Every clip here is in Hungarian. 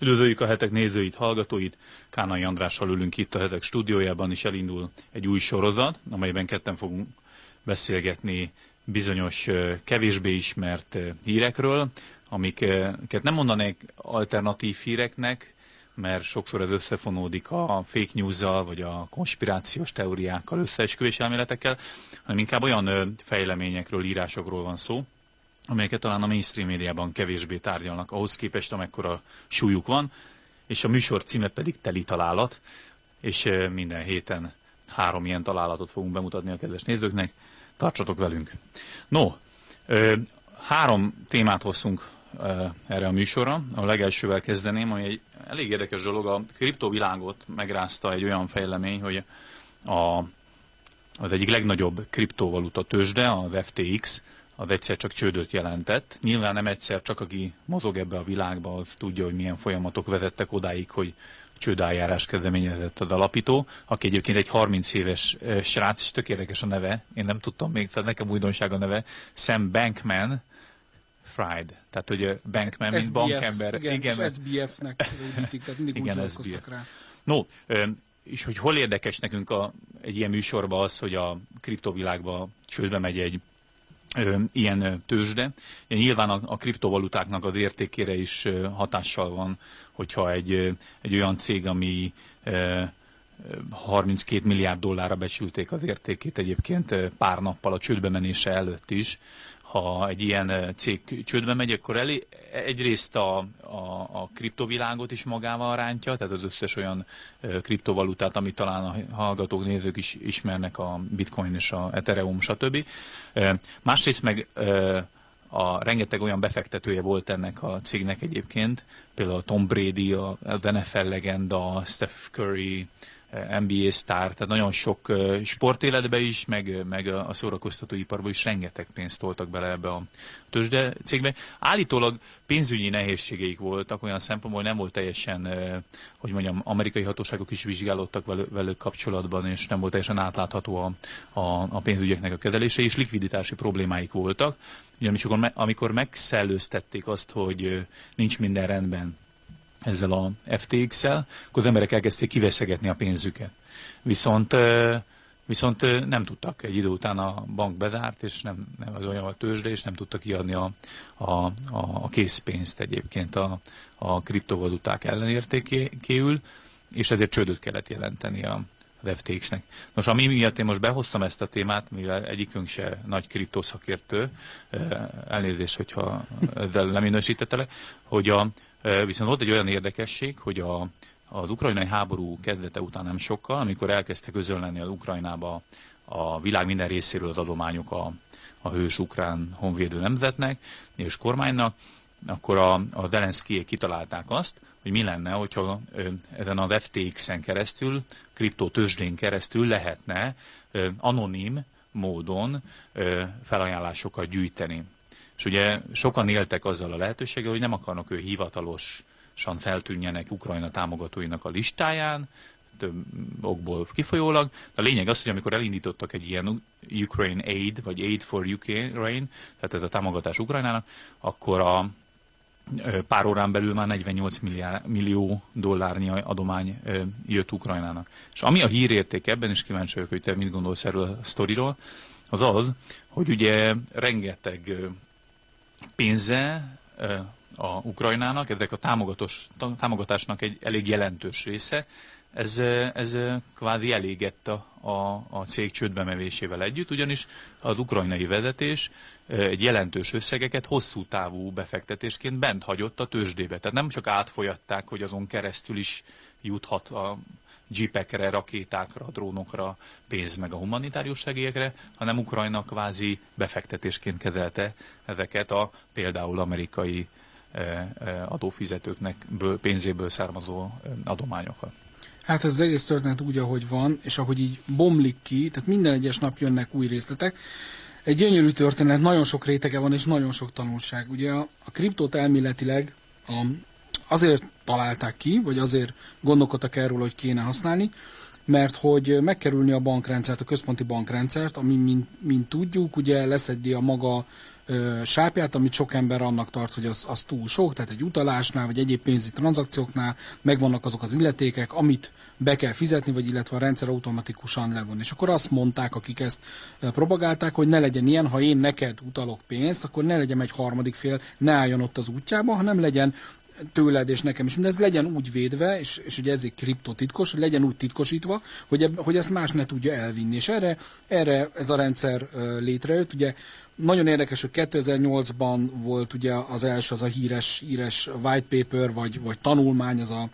Üdvözöljük a hetek nézőit, hallgatóit. Kánai Andrással ülünk itt a hetek stúdiójában, és elindul egy új sorozat, amelyben ketten fogunk beszélgetni bizonyos kevésbé ismert hírekről, amiket nem mondanék alternatív híreknek, mert sokszor ez összefonódik a fake news-zal, vagy a konspirációs teóriákkal, összeesküvés elméletekkel, hanem inkább olyan fejleményekről, írásokról van szó, amelyeket talán a mainstream médiában kevésbé tárgyalnak, ahhoz képest amekkora súlyuk van, és a műsor címe pedig Teli Találat, és minden héten három ilyen találatot fogunk bemutatni a kedves nézőknek. Tartsatok velünk! No, három témát hozunk erre a műsorra. A legelsővel kezdeném, ami egy elég érdekes dolog. A kriptovilágot megrázta egy olyan fejlemény, hogy a, az egyik legnagyobb kriptovaluta tőzsde, az FTX, az egyszer csak csődöt jelentett. Nyilván nem egyszer csak, aki mozog ebbe a világba, az tudja, hogy milyen folyamatok vezettek odáig, hogy csődájárás kezdeményezett az alapító, aki egyébként egy 30 éves srác, és tök érdekes a neve, én nem tudtam még, tehát nekem újdonság a neve, Sam Bankman, Fried. Tehát, hogy Bankman, mint SBF, bankember. Igen, igen és SBF-nek rövidítik, tehát mindig igen, úgy SBF. rá. No, és hogy hol érdekes nekünk a, egy ilyen műsorban az, hogy a kriptovilágba csődbe megy egy ilyen tőzsde. Nyilván a, a kriptovalutáknak az értékére is hatással van, hogyha egy, egy olyan cég, ami 32 milliárd dollárra becsülték az értékét egyébként pár nappal a csődbe menése előtt is, ha egy ilyen cég csődbe megy, akkor elé, egyrészt a, a, a kriptovilágot is magával rántja, tehát az összes olyan kriptovalutát, amit talán a hallgatók, nézők is ismernek, a bitcoin és a ethereum, stb. Másrészt meg a rengeteg olyan befektetője volt ennek a cégnek egyébként, például Tom Brady, a NFL legenda, Steph Curry, NBA sztár, tehát nagyon sok sportéletbe is, meg, meg a szórakoztatóiparban is rengeteg pénzt toltak bele ebbe a tőzsde cégbe. Állítólag pénzügyi nehézségeik voltak, olyan szempontból nem volt teljesen, hogy mondjam, amerikai hatóságok is vizsgálódtak velük kapcsolatban, és nem volt teljesen átlátható a, a, a pénzügyeknek a kezelése, és likviditási problémáik voltak. Ugye, amikor, amikor megszellőztették azt, hogy nincs minden rendben ezzel a FTX-el, akkor az emberek elkezdték kiveszegetni a pénzüket. Viszont viszont nem tudtak egy idő után a bank bedárt, és nem, nem az olyan a tőzsde, és nem tudtak kiadni a, a, a, készpénzt egyébként a, a kriptovaluták ellenértékéül, és ezért csődöt kellett jelenteni a, az FTX-nek. Nos, ami miatt én most behoztam ezt a témát, mivel egyikünk se nagy kriptoszakértő, elnézést, hogyha ezzel nem minősítettelek, hogy a, Viszont volt egy olyan érdekesség, hogy a, az ukrajnai háború kezdete után nem sokkal, amikor elkezdtek közölni az Ukrajnába a világ minden részéről az adományok a, a hős ukrán honvédő nemzetnek és kormánynak, akkor a, a Zelenszkijék kitalálták azt, hogy mi lenne, hogyha ezen az FTX-en keresztül, kriptotősdén keresztül lehetne anonim módon felajánlásokat gyűjteni. És ugye sokan éltek azzal a lehetőséggel, hogy nem akarnak ő hivatalosan feltűnjenek Ukrajna támogatóinak a listáján, több okból kifolyólag. A lényeg az, hogy amikor elindítottak egy ilyen Ukraine Aid, vagy Aid for Ukraine, tehát ez a támogatás Ukrajnának, akkor a pár órán belül már 48 milliárd, millió dollárnyi adomány jött Ukrajnának. És ami a hírérték ebben, és kíváncsi vagyok, hogy te mit gondolsz erről a sztoriról, az az, hogy ugye rengeteg pénze a Ukrajnának, ezek a támogatós, támogatásnak egy elég jelentős része, ez, ez kvázi elégett a, a, a cég csődbemevésével együtt, ugyanis az ukrajnai vezetés egy jelentős összegeket hosszú távú befektetésként bent hagyott a tőzsdébe. Tehát nem csak átfolyatták, hogy azon keresztül is juthat a jeepekre, rakétákra, drónokra pénz meg a humanitárius segélyekre, hanem Ukrajna kvázi befektetésként kezelte ezeket a például amerikai eh, eh, adófizetőknek pénzéből származó eh, adományokat. Hát ez az egész történet úgy, ahogy van, és ahogy így bomlik ki, tehát minden egyes nap jönnek új részletek. Egy gyönyörű történet, nagyon sok rétege van, és nagyon sok tanulság. Ugye a, a kriptót elméletileg a, azért találták ki, vagy azért gondolkodtak erről, hogy kéne használni, mert hogy megkerülni a bankrendszert, a központi bankrendszert, ami, mint, mint tudjuk, ugye leszedi a maga ö, sápját, amit sok ember annak tart, hogy az, az túl sok, tehát egy utalásnál, vagy egyéb pénzügyi tranzakcióknál megvannak azok az illetékek, amit be kell fizetni, vagy illetve a rendszer automatikusan levon. És akkor azt mondták, akik ezt propagálták, hogy ne legyen ilyen, ha én neked utalok pénzt, akkor ne legyen egy harmadik fél, ne álljon ott az útjában, hanem legyen tőled és nekem is, de ez legyen úgy védve, és, és ugye ez egy kriptotitkos, legyen úgy titkosítva, hogy, eb, hogy ezt más ne tudja elvinni. És erre, erre ez a rendszer létrejött. Ugye nagyon érdekes, hogy 2008-ban volt ugye az első, az a híres, híres white paper, vagy, vagy tanulmány, az a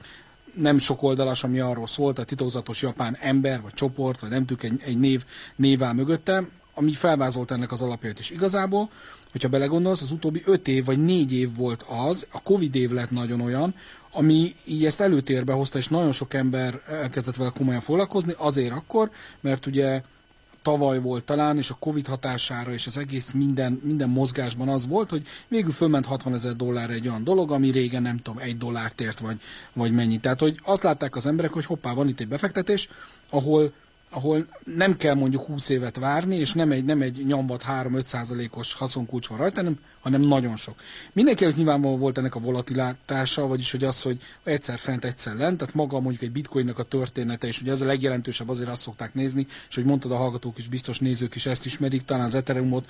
nem sok oldalas, ami arról szólt, a titokzatos japán ember, vagy csoport, vagy nem tudjuk, egy, egy név, név áll mögötte, ami felvázolt ennek az alapjait. is. igazából, hogyha belegondolsz, az utóbbi öt év vagy négy év volt az, a Covid év lett nagyon olyan, ami így ezt előtérbe hozta, és nagyon sok ember elkezdett vele komolyan foglalkozni, azért akkor, mert ugye tavaly volt talán, és a Covid hatására és az egész minden, minden mozgásban az volt, hogy végül fölment 60 ezer dollár egy olyan dolog, ami régen nem tudom, egy dollárt ért, vagy, vagy mennyi. Tehát, hogy azt látták az emberek, hogy hoppá, van itt egy befektetés, ahol ahol nem kell mondjuk 20 évet várni, és nem egy, nem egy nyomvat 3-5 százalékos haszonkulcs van rajta, hanem, hanem nagyon sok. Mindenkinek nyilvánvalóan volt ennek a volatilitása, vagyis hogy az, hogy egyszer fent, egyszer lent, tehát maga mondjuk egy bitcoinnak a története, és ugye ez a legjelentősebb, azért azt szokták nézni, és hogy mondtad a hallgatók is, biztos nézők is ezt ismerik, talán az Ethereumot,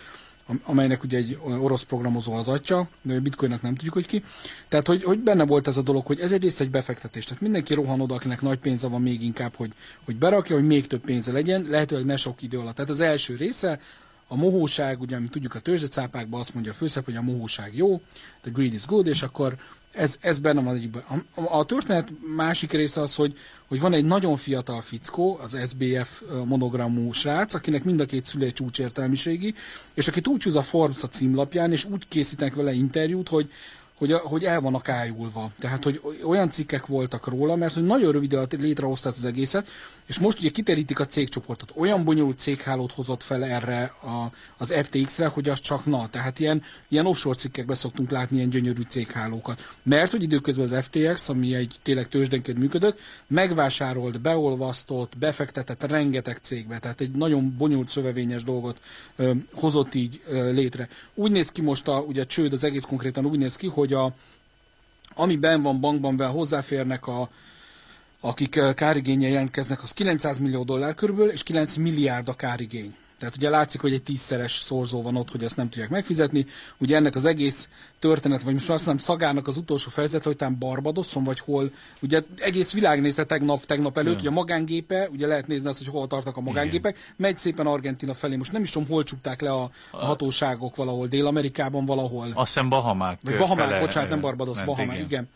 amelynek ugye egy orosz programozó az atya, de bitcoinnak nem tudjuk, hogy ki. Tehát, hogy, hogy benne volt ez a dolog, hogy ez egyrészt egy befektetés. Tehát mindenki rohan oda, akinek nagy pénze van még inkább, hogy, hogy berakja, hogy még több pénze legyen, lehetőleg ne sok idő alatt. Tehát az első része, a mohóság, ugye, amit tudjuk a tőzsdecápákban, azt mondja a főszep, hogy a mohóság jó, the greed is good, és akkor ez, ez benne van egyikben. A, a történet másik része az, hogy, hogy van egy nagyon fiatal fickó, az SBF monogramú srác, akinek mind a két szülei csúcsértelmiségi, és akit úgy húz a Forbes a címlapján, és úgy készítenek vele interjút, hogy, hogy, hogy el vannak ájulva. Tehát, hogy olyan cikkek voltak róla, mert hogy nagyon rövid alatt létrehozta az egészet, és most ugye kiterítik a cégcsoportot. Olyan bonyolult céghálót hozott fel erre a, az FTX-re, hogy az csak na. Tehát ilyen, ilyen offshore cikkekben szoktunk látni ilyen gyönyörű céghálókat. Mert hogy időközben az FTX, ami egy tényleg tőzsdenként működött, megvásárolt, beolvasztott, befektetett rengeteg cégbe. Tehát egy nagyon bonyolult szövevényes dolgot ö, hozott így ö, létre. Úgy néz ki most a, ugye a csőd az egész konkrétan úgy néz ki, hogy a, ami ben van bankban, be hozzáférnek a, akik kárigénye jelentkeznek, az 900 millió dollár körülbelül, és 9 milliárd a kárigény. Tehát ugye látszik, hogy egy tízszeres szorzó van ott, hogy ezt nem tudják megfizetni. Ugye ennek az egész történet, vagy most azt hiszem Szagának az utolsó fejezet, hogy talán Barbadoson, vagy hol, ugye egész világ nézte tegnap, tegnap előtt, ugye a magángépe, ugye lehet nézni azt, hogy hol tartak a magángépek, Igen. megy szépen Argentina felé. Most nem is tudom, hol csukták le a, a hatóságok valahol, Dél-Amerikában valahol. Azt hiszem Bahamák. Vagy Bahamák, bocsánat, nem Barbados, Bahamák, igen. igen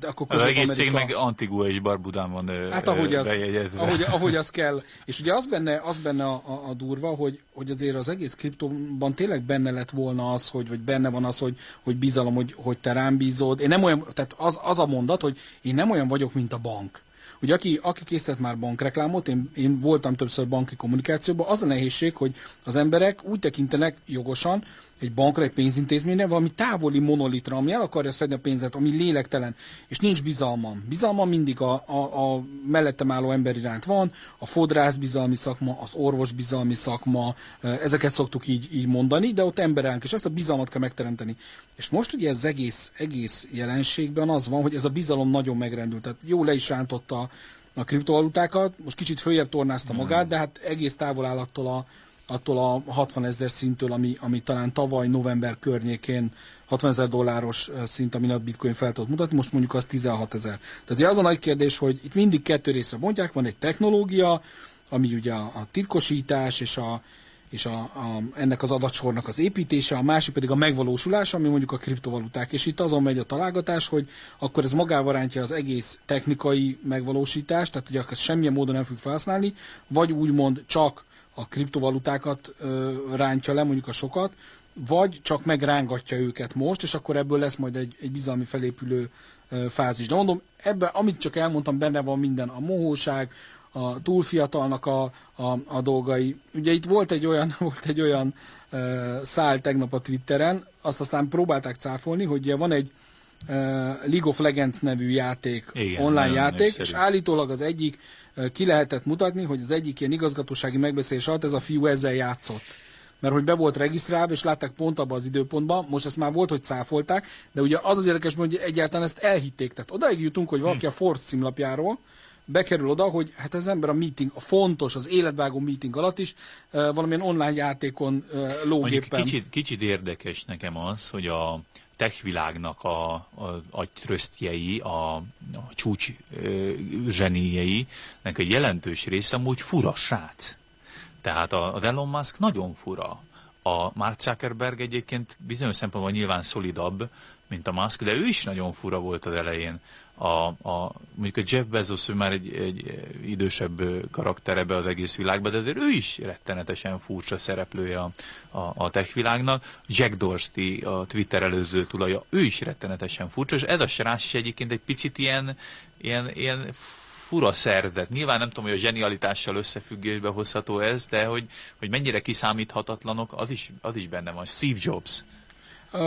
de akkor az egész cég meg Antigua és Barbudán van Hát ahogy az, ahogy, ahogy az kell. És ugye az benne, az benne a, a, a durva, hogy, hogy azért az egész kriptóban tényleg benne lett volna az, hogy, vagy benne van az, hogy, hogy bizalom, hogy, hogy te rám bízod. Én nem olyan, tehát az, az a mondat, hogy én nem olyan vagyok, mint a bank. Ugye aki, aki készített már bankreklámot, én, én voltam többször banki kommunikációban, az a nehézség, hogy az emberek úgy tekintenek jogosan, egy bankra, egy pénzintézményre, valami távoli monolitra, ami el akarja szedni a pénzet, ami lélektelen, és nincs bizalmam. Bizalmam mindig a, a, a mellettem álló ember iránt van, a fodrász bizalmi szakma, az orvos bizalmi szakma, ezeket szoktuk így, így mondani, de ott emberánk, és ezt a bizalmat kell megteremteni. És most ugye ez egész, egész jelenségben az van, hogy ez a bizalom nagyon megrendült. Tehát jó le is rántotta a kriptovalutákat, most kicsit följebb tornázta magát, de hát egész távol áll attól a, attól a 60 ezer szinttől, ami, ami talán tavaly november környékén 60 ezer dolláros szint, ami a bitcoin fel tudott mutatni, most mondjuk az 16 ezer. Tehát ugye az a nagy kérdés, hogy itt mindig kettő részre mondják, van egy technológia, ami ugye a, a titkosítás és a, és a, a, ennek az adatsornak az építése, a másik pedig a megvalósulás, ami mondjuk a kriptovaluták. És itt azon megy a találgatás, hogy akkor ez magával rántja az egész technikai megvalósítást, tehát ugye ezt semmilyen módon nem fog felhasználni, vagy úgymond csak a kriptovalutákat ö, rántja le, mondjuk a sokat, vagy csak megrángatja őket most, és akkor ebből lesz majd egy, egy bizalmi felépülő fázis. De mondom, ebben, amit csak elmondtam, benne van minden, a mohóság, a túlfiatalnak a, a, a dolgai. Ugye itt volt egy olyan, volt egy olyan ö, szál tegnap a Twitteren, azt aztán próbálták cáfolni, hogy van egy uh, League of Legends nevű játék, Igen, online játék, népszerű. és állítólag az egyik ki lehetett mutatni, hogy az egyik ilyen igazgatósági megbeszélés alatt ez a fiú ezzel játszott. mert hogy be volt regisztrálva, és látták pont abban az időpontban, most ezt már volt, hogy cáfolták, de ugye az az érdekes, hogy egyáltalán ezt elhitték. Tehát odaig jutunk, hogy valaki a Force címlapjáról, bekerül oda, hogy hát az ember a meeting, a fontos, az életvágó meeting alatt is uh, valamilyen online játékon uh, lógéppen. Kicsit, kicsit érdekes nekem az, hogy a tech világnak a, a agytrösztjei, a, a csúcs ö, zseniei, nek egy jelentős része amúgy fura srác. Tehát a, a Elon Musk nagyon fura. A Mark Zuckerberg egyébként bizonyos szempontból nyilván szolidabb, mint a Musk, de ő is nagyon fura volt az elején a, a, mondjuk a Jeff Bezos, ő már egy, egy idősebb karakter ebbe az egész világba, de ő is rettenetesen furcsa szereplője a, a, a tech világnak. Jack Dorsey, a Twitter előző tulaja, ő is rettenetesen furcsa, és ez a srác is egyébként egy picit ilyen, ilyen, ilyen fura szerdet. Nyilván nem tudom, hogy a zsenialitással összefüggésbe hozható ez, de hogy, hogy mennyire kiszámíthatatlanok, az is, az is benne van. Steve Jobs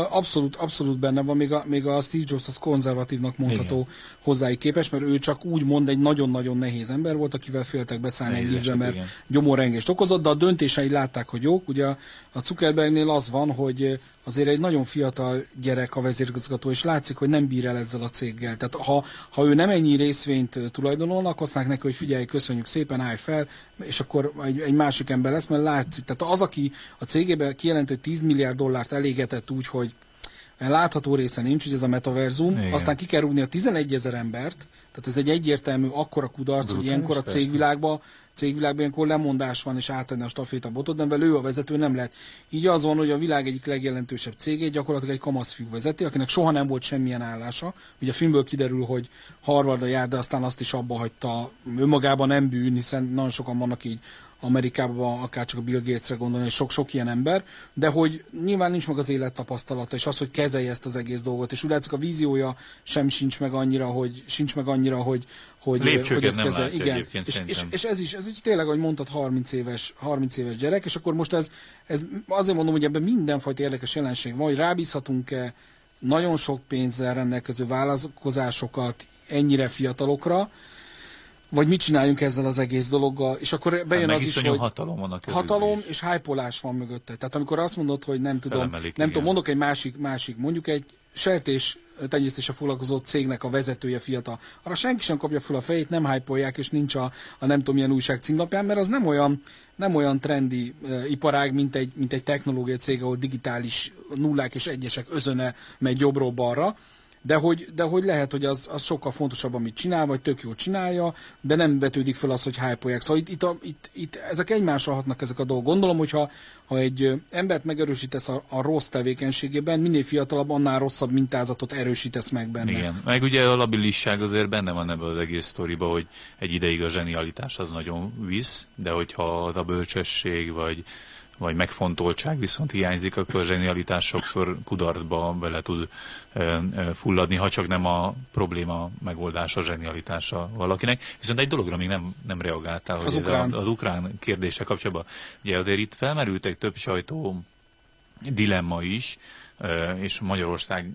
Abszolút, abszolút benne van, még a, még a Steve Jobs az konzervatívnak mondható igen. hozzáig képes, mert ő csak úgy mond egy nagyon-nagyon nehéz ember volt, akivel féltek beszállni egy liftbe, mert gyomorrengést okozott, de a döntései látták, hogy jók. Ugye a Zuckerbergnél az van, hogy azért egy nagyon fiatal gyerek a vezérigazgató, és látszik, hogy nem bír el ezzel a céggel. Tehát ha, ha ő nem ennyi részvényt tulajdonol, akkor azt neki, hogy figyelj, köszönjük szépen, állj fel, és akkor egy, egy másik ember lesz, mert látszik. Tehát az, aki a cégében kijelentő 10 milliárd dollárt elégetett úgy, hogy látható része nincs, hogy ez a metaverzum, Igen. aztán ki kell rúgni a 11 ezer embert, tehát ez egy egyértelmű akkora kudarc, hogy ilyenkor a cégvilágban cégvilágban ilyenkor lemondás van, és átadni a staféta botot, de mivel ő a vezető nem lehet. Így az van, hogy a világ egyik legjelentősebb cégét gyakorlatilag egy kamaszfiú vezeti, akinek soha nem volt semmilyen állása. Ugye a filmből kiderül, hogy Harvardra jár, de aztán azt is abba hagyta. Önmagában nem bűn, hiszen nagyon sokan vannak így Amerikában, akár csak a Bill Gatesre gondolni, és sok-sok ilyen ember, de hogy nyilván nincs meg az élettapasztalata, és az, hogy kezelje ezt az egész dolgot, és úgy látszik a víziója sem sincs meg annyira, hogy sincs meg annyira, hogy, hogy, hogy ezt kezel. Igen. És, és, és, ez is, ez is tényleg, ahogy mondtad, 30 éves, 30 éves gyerek, és akkor most ez, ez azért mondom, hogy ebben mindenfajta érdekes jelenség van, hogy rábízhatunk-e nagyon sok pénzzel rendelkező vállalkozásokat ennyire fiatalokra, vagy mit csináljunk ezzel az egész dologgal, és akkor bejön hát az is, hogy hatalom van a hatalom és hájpolás van mögötte. Tehát amikor azt mondod, hogy nem tudom, Felemelik, nem tudom, mondok egy másik, másik, mondjuk egy sertés tenyésztése foglalkozó cégnek a vezetője fiatal. Arra senki sem kapja fel a fejét, nem hype és nincs a, a nem tudom milyen újság címlapján, mert az nem olyan, nem olyan trendi uh, iparág, mint egy, mint egy technológiai cég, ahol digitális nullák és egyesek özöne megy jobbról balra, de hogy, de hogy lehet, hogy az, az sokkal fontosabb, amit csinál, vagy tök jól csinálja, de nem vetődik fel az, hogy hype Szóval itt, itt, a, itt, itt ezek egymással hatnak ezek a dolgok. Gondolom, hogyha ha egy embert megerősítesz a, a rossz tevékenységében, minél fiatalabb, annál rosszabb mintázatot erősítesz meg benne. Igen, meg ugye a labilisság azért benne van ebben az egész sztoriba, hogy egy ideig a zsenialitás az nagyon visz, de hogyha az a bölcsesség, vagy vagy megfontoltság viszont hiányzik, akkor a zsenialitás sokszor kudartba bele tud fulladni, ha csak nem a probléma megoldása, a zsenialitása valakinek. Viszont egy dologra még nem, nem reagáltál, az hogy ukrán. az ukrán kérdése kapcsolatban. Ugye azért itt felmerült egy több sajtó dilemma is, és Magyarország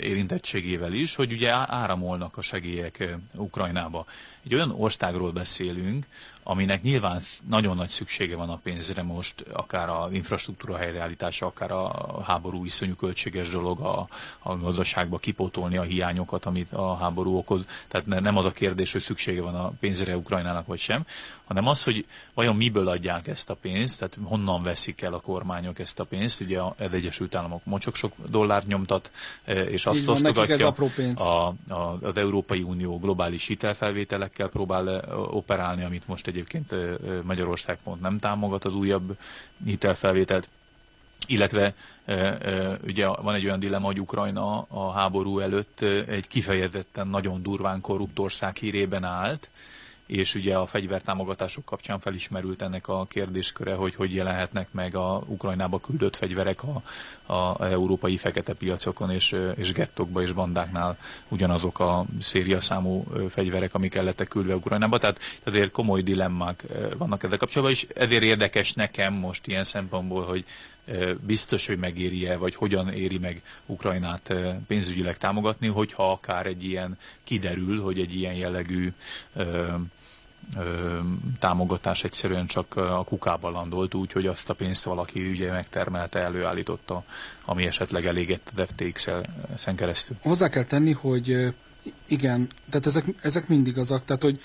érintettségével is, hogy ugye áramolnak a segélyek Ukrajnába. Egy olyan országról beszélünk, aminek nyilván nagyon nagy szüksége van a pénzre most, akár a infrastruktúra helyreállítása, akár a háború iszonyú költséges dolog a, a gazdaságba kipótolni a hiányokat, amit a háború okoz. Tehát nem az a kérdés, hogy szüksége van a pénzre Ukrajnának vagy sem, hanem az, hogy vajon miből adják ezt a pénzt, tehát honnan veszik el a kormányok ezt a pénzt. Ugye az Egyesült Államok mocsok sok dollárt nyomtat, e, és azt osztogatja. A, a, az Európai Unió globális hitelfelvételekkel próbál e, operálni, amit most egyébként Magyarország pont nem támogat az újabb hitelfelvételt. Illetve ugye van egy olyan dilemma, hogy Ukrajna a háború előtt egy kifejezetten nagyon durván korrupt ország hírében állt, és ugye a fegyvertámogatások kapcsán felismerült ennek a kérdésköre, hogy hogy jelenhetnek meg a Ukrajnába küldött fegyverek a, a, európai fekete piacokon és, és gettokba és bandáknál ugyanazok a széria számú fegyverek, amik el lettek küldve Ukrajnába. Tehát ezért komoly dilemmák vannak ezzel kapcsolatban, és ezért érdekes nekem most ilyen szempontból, hogy biztos, hogy megéri-e, vagy hogyan éri meg Ukrajnát pénzügyileg támogatni, hogyha akár egy ilyen kiderül, hogy egy ilyen jellegű támogatás egyszerűen csak a kukába landolt, úgyhogy azt a pénzt valaki ugye megtermelte, előállította, ami esetleg elégett a FTX-en keresztül. Hozzá kell tenni, hogy igen, tehát ezek, ezek mindig azok, tehát hogy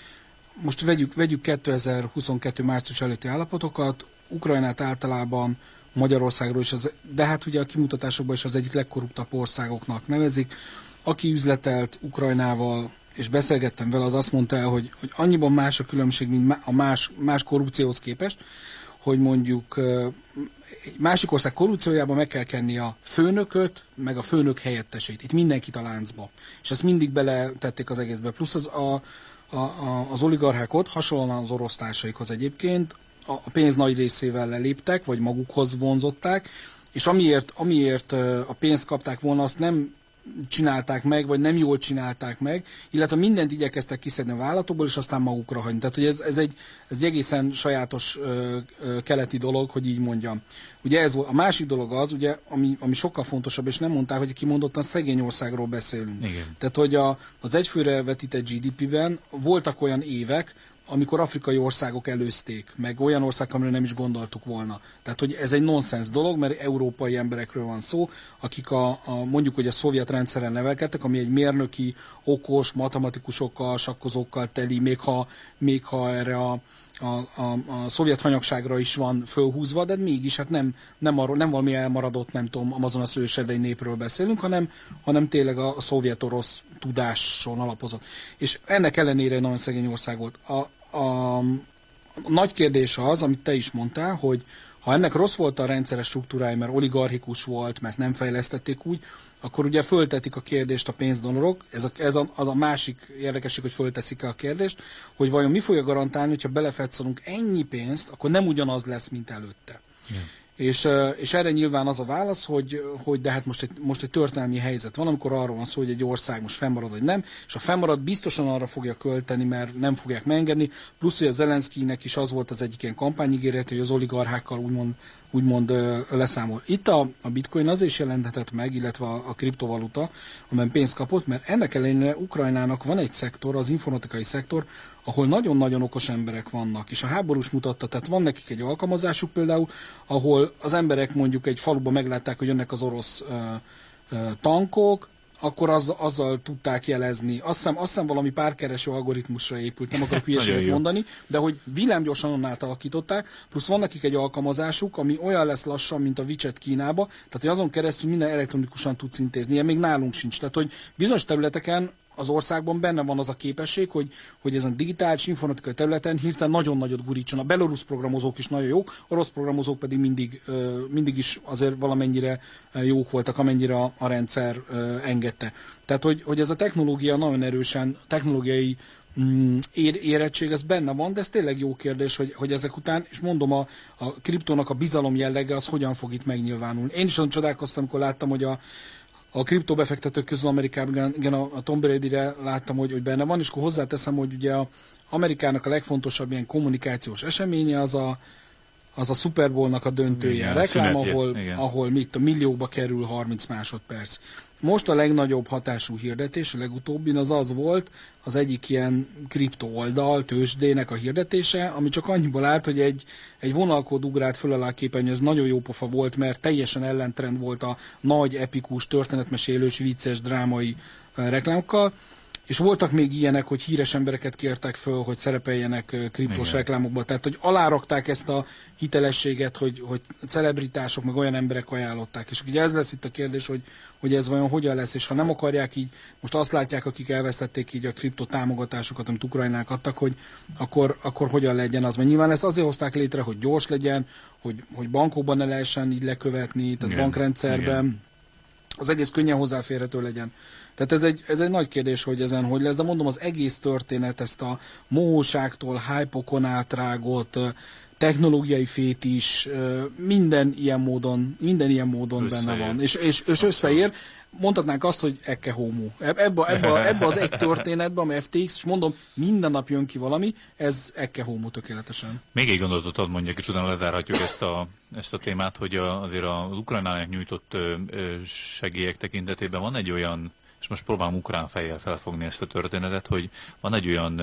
most vegyük, vegyük 2022. március előtti állapotokat, Ukrajnát általában Magyarországról is, az, de hát ugye a kimutatásokban is az egyik legkorruptabb országoknak nevezik. Aki üzletelt Ukrajnával, és beszélgettem vele, az azt mondta el, hogy, hogy annyiban más a különbség, mint a más, más korrupcióhoz képest, hogy mondjuk egy másik ország korrupciójában meg kell kenni a főnököt, meg a főnök helyettesét. Itt mindenkit a láncba. És ezt mindig beletették az egészbe. Plusz az, a, a, a, az oligarchákot, hasonlóan az orosz társaikhoz egyébként, a, pénz nagy részével leléptek, vagy magukhoz vonzották, és amiért, amiért a pénzt kapták volna, azt nem csinálták meg, vagy nem jól csinálták meg, illetve mindent igyekeztek kiszedni a vállalatokból, és aztán magukra hagyni. Tehát, hogy ez, ez, egy, ez egy egészen sajátos ö, ö, keleti dolog, hogy így mondjam. Ugye ez volt. A másik dolog az, ugye, ami, ami sokkal fontosabb, és nem mondták, hogy kimondottan szegény országról beszélünk. Igen. Tehát, hogy a, az egyfőre vetített GDP-ben voltak olyan évek, amikor afrikai országok előzték, meg olyan országok, amire nem is gondoltuk volna. Tehát, hogy ez egy nonsens dolog, mert európai emberekről van szó, akik a, a mondjuk, hogy a szovjet rendszeren nevelkedtek, ami egy mérnöki, okos, matematikusokkal, sakkozókkal teli, még ha, még ha erre a, a, a, a szovjet hanyagságra is van fölhúzva, de mégis hát nem, nem, arról, nem valami elmaradott, nem tudom, Amazonas ősedei népről beszélünk, hanem, hanem tényleg a, a szovjet-orosz tudáson alapozott. És ennek ellenére nagyon szegény ország volt. A, a, a nagy kérdés az, amit te is mondtál, hogy ha ennek rossz volt a rendszeres struktúrája, mert oligarchikus volt, mert nem fejlesztették úgy, akkor ugye föltetik a kérdést a pénzdonorok, ez, a, ez a, az a másik érdekesség, hogy fölteszik a kérdést, hogy vajon mi fogja garantálni, hogyha belefetszolunk ennyi pénzt, akkor nem ugyanaz lesz, mint előtte. Yeah. És, és erre nyilván az a válasz, hogy, hogy de hát most egy, most egy történelmi helyzet van, amikor arról van szó, hogy egy ország most fennmarad vagy nem, és a fennmarad biztosan arra fogja költeni, mert nem fogják megengedni, plusz, hogy a Zelenszkinek is az volt az egyik ilyen kampányigéret, hogy az oligarchákkal úgymond úgymond leszámol. Itt a, a bitcoin azért is jelenthetett meg, illetve a, a kriptovaluta, amiben pénzt kapott, mert ennek ellenére Ukrajnának van egy szektor, az informatikai szektor, ahol nagyon-nagyon okos emberek vannak, és a háborús mutatta, tehát van nekik egy alkalmazásuk például, ahol az emberek mondjuk egy faluban meglátták, hogy jönnek az orosz uh, uh, tankok, akkor az, azzal tudták jelezni. Azt hiszem, azt hiszem valami párkereső algoritmusra épült, nem akarok hülyeséget mondani, de hogy villámgyorsan onnan alakították, plusz van nekik egy alkalmazásuk, ami olyan lesz lassan, mint a WeChat Kínába, tehát hogy azon keresztül minden elektronikusan tudsz intézni. Ilyen még nálunk sincs. Tehát, hogy bizonyos területeken az országban benne van az a képesség, hogy, hogy ezen digitális informatikai területen hirtelen nagyon nagyot gurítson. A belorusz programozók is nagyon jók, a rossz programozók pedig mindig, mindig is azért valamennyire jók voltak, amennyire a, a rendszer engedte. Tehát, hogy, hogy ez a technológia nagyon erősen, technológiai mm, ér, érettség, ez benne van, de ez tényleg jó kérdés, hogy, hogy ezek után, és mondom, a, a kriptónak a bizalom jellege az hogyan fog itt megnyilvánulni. Én is olyan csodálkoztam, amikor láttam, hogy a, a kriptobefektetők közül Amerikában, igen, a, a Tom Brady-re láttam, hogy, hogy benne van, és akkor hozzáteszem, hogy ugye a Amerikának a legfontosabb ilyen kommunikációs eseménye az a, az a Super Bowl-nak a döntője, igen, a reklám, ahol, ahol mit, a millióba kerül 30 másodperc. Most a legnagyobb hatású hirdetés, a legutóbbi, az az volt, az egyik ilyen kripto oldal, tőzsdének a hirdetése, ami csak annyiból állt, hogy egy, egy vonalkód ugrált föl alá képen, ez nagyon jó pofa volt, mert teljesen ellentrend volt a nagy, epikus, történetmesélős, vicces, drámai reklámokkal, és voltak még ilyenek, hogy híres embereket kértek föl, hogy szerepeljenek kriptos Igen. reklámokban. Tehát, hogy alárakták ezt a hitelességet, hogy, hogy celebritások, meg olyan emberek ajánlották. És ugye ez lesz itt a kérdés, hogy, hogy ez vajon hogyan lesz, és ha nem akarják így, most azt látják, akik elvesztették így a kripto támogatásokat, amit Ukrajnák adtak, hogy akkor, akkor hogyan legyen az. Mert nyilván ezt azért hozták létre, hogy gyors legyen, hogy, hogy bankokban ne lehessen így lekövetni, tehát Igen. bankrendszerben. Igen. Az egész könnyen hozzáférhető legyen. Tehát ez egy, ez egy nagy kérdés, hogy ezen hogy lesz, de mondom, az egész történet ezt a mohóságtól, hype átrágott, technológiai fétis, minden ilyen módon, minden ilyen módon összeér. benne van. És, és, és összeér, mondhatnánk azt, hogy ecce homo. Ebbe, ebbe, ebbe az egy történetbe, ami FTX, és mondom, minden nap jön ki valami, ez ecce homo tökéletesen. Még egy gondolatot ad mondjak, és utána lezárhatjuk ezt a, ezt a témát, hogy a, azért az Ukrajnának nyújtott segélyek tekintetében van egy olyan és most próbálom ukrán fejjel felfogni ezt a történetet, hogy van egy olyan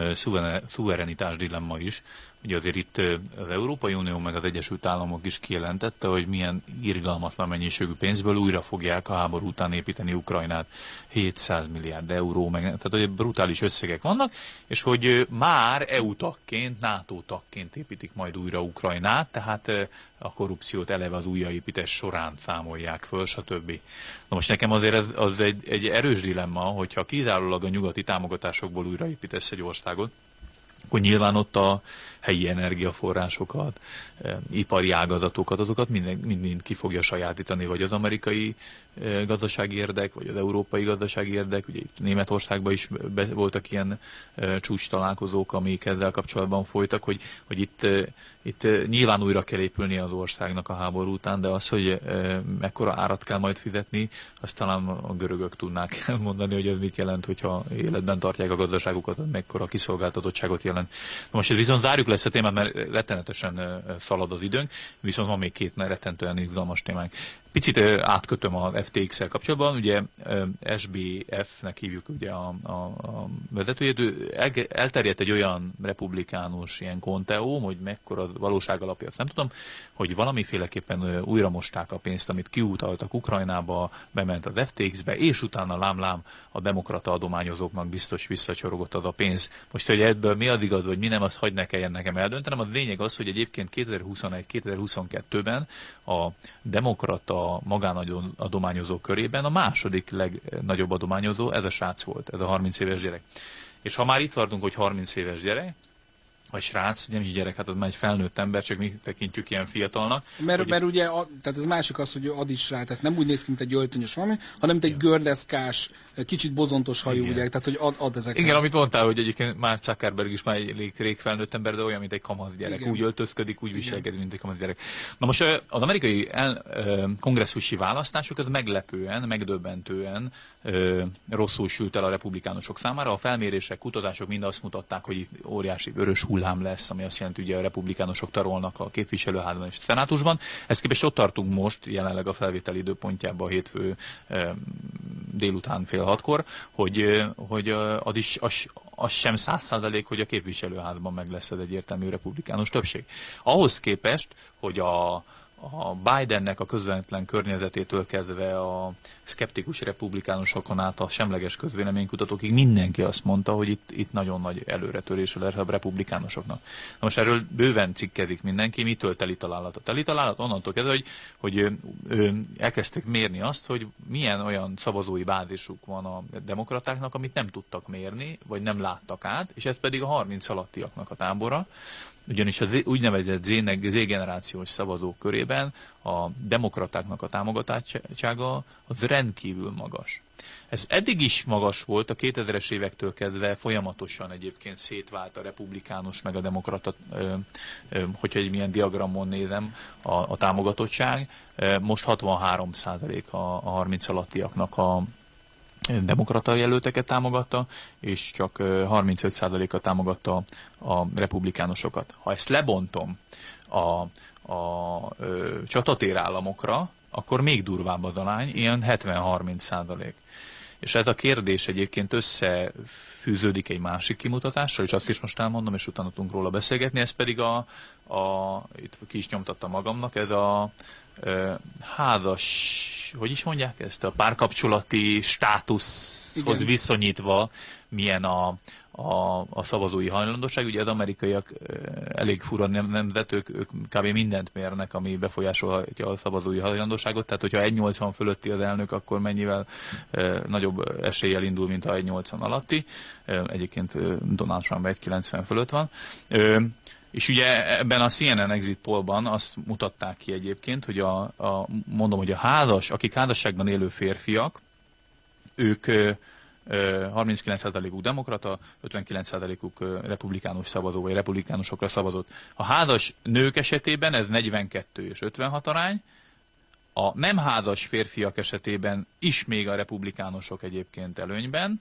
szuverenitás dilemma is, Ugye azért itt az Európai Unió meg az Egyesült Államok is kijelentette, hogy milyen irgalmatlan mennyiségű pénzből újra fogják a háború után építeni Ukrajnát 700 milliárd euró, meg, tehát hogy brutális összegek vannak, és hogy már EU tagként, NATO tagként építik majd újra Ukrajnát, tehát a korrupciót eleve az újjáépítés során számolják föl, stb. Na most nekem azért az, az egy, egy erős dilemma, hogyha kizárólag a nyugati támogatásokból újraépítesz egy országot, akkor nyilván ott a helyi energiaforrásokat, eh, ipari ágazatokat, azokat mind, mind, mind ki fogja sajátítani, vagy az amerikai gazdasági érdek, vagy az európai gazdasági érdek. Ugye itt Németországban is be, voltak ilyen csúcs találkozók, amik ezzel kapcsolatban folytak, hogy, hogy itt, itt nyilván újra kell épülni az országnak a háború után, de az, hogy mekkora árat kell majd fizetni, azt talán a görögök tudnák mondani, hogy ez mit jelent, hogyha életben tartják a gazdaságukat, mekkora kiszolgáltatottságot jelent. Most ez viszont zárjuk le ezt a témát, mert rettenetesen szalad az időnk, viszont van még két rettentően izgalmas témánk. Picit átkötöm a FTX-el kapcsolatban, ugye SBF-nek hívjuk ugye a, a, a vezetőjét, el, elterjedt egy olyan republikánus ilyen konteó, hogy mekkora valóság alapja, azt nem tudom, hogy valamiféleképpen újra mosták a pénzt, amit kiutaltak Ukrajnába, bement az FTX-be, és utána lámlám a demokrata adományozóknak biztos visszacsorogott az a pénz. Most, hogy ebből mi az igaz, vagy mi nem, az hagy ne kelljen nekem eldöntenem. A lényeg az, hogy egyébként 2021-2022-ben a demokrata a magánadományozó körében a második legnagyobb adományozó, ez a srác volt, ez a 30 éves gyerek. És ha már itt tartunk, hogy 30 éves gyerek, vagy srác, nem is gyerek, hát az már egy felnőtt ember, csak mi tekintjük ilyen fiatalnak. Mert, hogy... mert ugye, a, tehát ez másik az, hogy ad is rá, tehát nem úgy néz ki, mint egy öltönyös valami, hanem mint egy gördeszkás, kicsit bozontos hajú, Igen. ugye, tehát hogy ad, ad ezeket. Igen, amit mondtál, hogy egyébként már Zuckerberg is már egy rég felnőtt ember, de olyan, mint egy kamasz gyerek. Igen. Úgy öltözködik, úgy viselkedik, mint egy kamasz gyerek. Na most az amerikai el, kongresszusi választások az meglepően, megdöbbentően rosszul sült el a republikánusok számára. A felmérések, kutatások mind azt mutatták, hogy óriási vörös hullám lesz, ami azt jelenti, hogy a republikánusok tarolnak a képviselőházban és a szenátusban. Ezt képest ott tartunk most, jelenleg a felvételi időpontjában a hétfő e, délután fél hatkor, hogy, hogy az, is, az, az sem száz százalék, hogy a képviselőházban meg lesz egyértelmű republikánus többség. Ahhoz képest, hogy a, a Bidennek a közvetlen környezetétől kezdve a szkeptikus republikánusokon át a semleges közvéleménykutatókig mindenki azt mondta, hogy itt, itt nagyon nagy előretörés lesz a republikánusoknak. Na most erről bőven cikkedik mindenki, mitől teli találat? A teli találat onnantól kezdve, hogy, hogy ő, ő, elkezdték mérni azt, hogy milyen olyan szavazói bázisuk van a demokratáknak, amit nem tudtak mérni, vagy nem láttak át, és ez pedig a 30 alattiaknak a tábora, ugyanis az úgynevezett Z-generációs szavazók körében a demokratáknak a támogatottsága az rendkívül magas. Ez eddig is magas volt, a 2000-es évektől kezdve folyamatosan egyébként szétvált a republikánus meg a demokrata, hogyha egy milyen diagramon nézem a, a támogatottság. Most 63 a, a 30 alattiaknak a, demokrata jelölteket támogatta, és csak 35%-a támogatta a republikánusokat. Ha ezt lebontom a, a ö, csatatér akkor még durvább az alány, ilyen 70-30 százalék. És ez a kérdés egyébként összefűződik egy másik kimutatással, és azt is most elmondom, és utána tudunk róla beszélgetni, ez pedig a, a itt ki is nyomtattam magamnak, ez a házas, hogy is mondják ezt, a párkapcsolati státuszhoz Igen. viszonyítva milyen a, a, a szavazói hajlandóság. Ugye az amerikaiak elég fura nem, nemzet, ők, kb. mindent mérnek, ami befolyásolhatja a szavazói hajlandóságot. Tehát, hogyha 1,80 fölötti az elnök, akkor mennyivel e, nagyobb eséllyel indul, mint a 1,80 alatti. Egyébként Donald Trump 1,90 fölött van. És ugye ebben a CNN exit pollban azt mutatták ki egyébként, hogy a, a mondom, hogy a házas, akik házasságban élő férfiak, ők 39%-uk demokrata, 59%-uk republikánus szavazó, vagy republikánusokra szavazott. A házas nők esetében ez 42 és 56 arány, a nem házas férfiak esetében is még a republikánusok egyébként előnyben,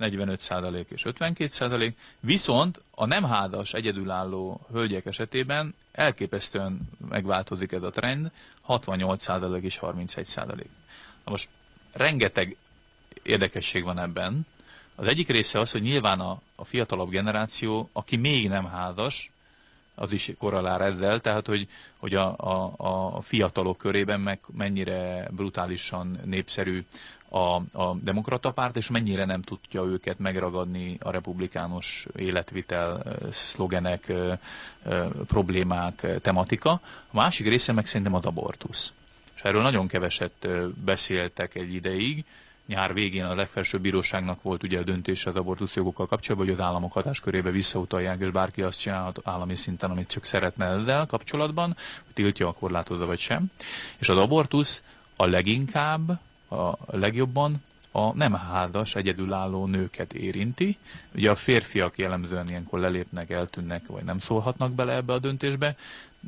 45% és 52%, viszont a nem házas egyedülálló hölgyek esetében elképesztően megváltozik ez a trend, 68% és 31%. Na most rengeteg érdekesség van ebben. Az egyik része az, hogy nyilván a, a fiatalabb generáció, aki még nem házas, az is korrelál ezzel, tehát hogy, hogy a, a, a fiatalok körében meg mennyire brutálisan népszerű a, a demokrata párt, és mennyire nem tudja őket megragadni a republikánus életvitel, szlogenek, problémák, tematika. A másik része meg szerintem az abortusz. És erről nagyon keveset beszéltek egy ideig, nyár végén a legfelsőbb bíróságnak volt ugye a döntése az abortuszjogokkal kapcsolatban, hogy az államok hatáskörébe visszautalják, és bárki azt csinálhat állami szinten, amit csak szeretne ezzel kapcsolatban, hogy tiltja, korlátozza vagy sem. És az abortusz a leginkább, a legjobban a nem házas, egyedülálló nőket érinti. Ugye a férfiak jellemzően ilyenkor lelépnek, eltűnnek, vagy nem szólhatnak bele ebbe a döntésbe,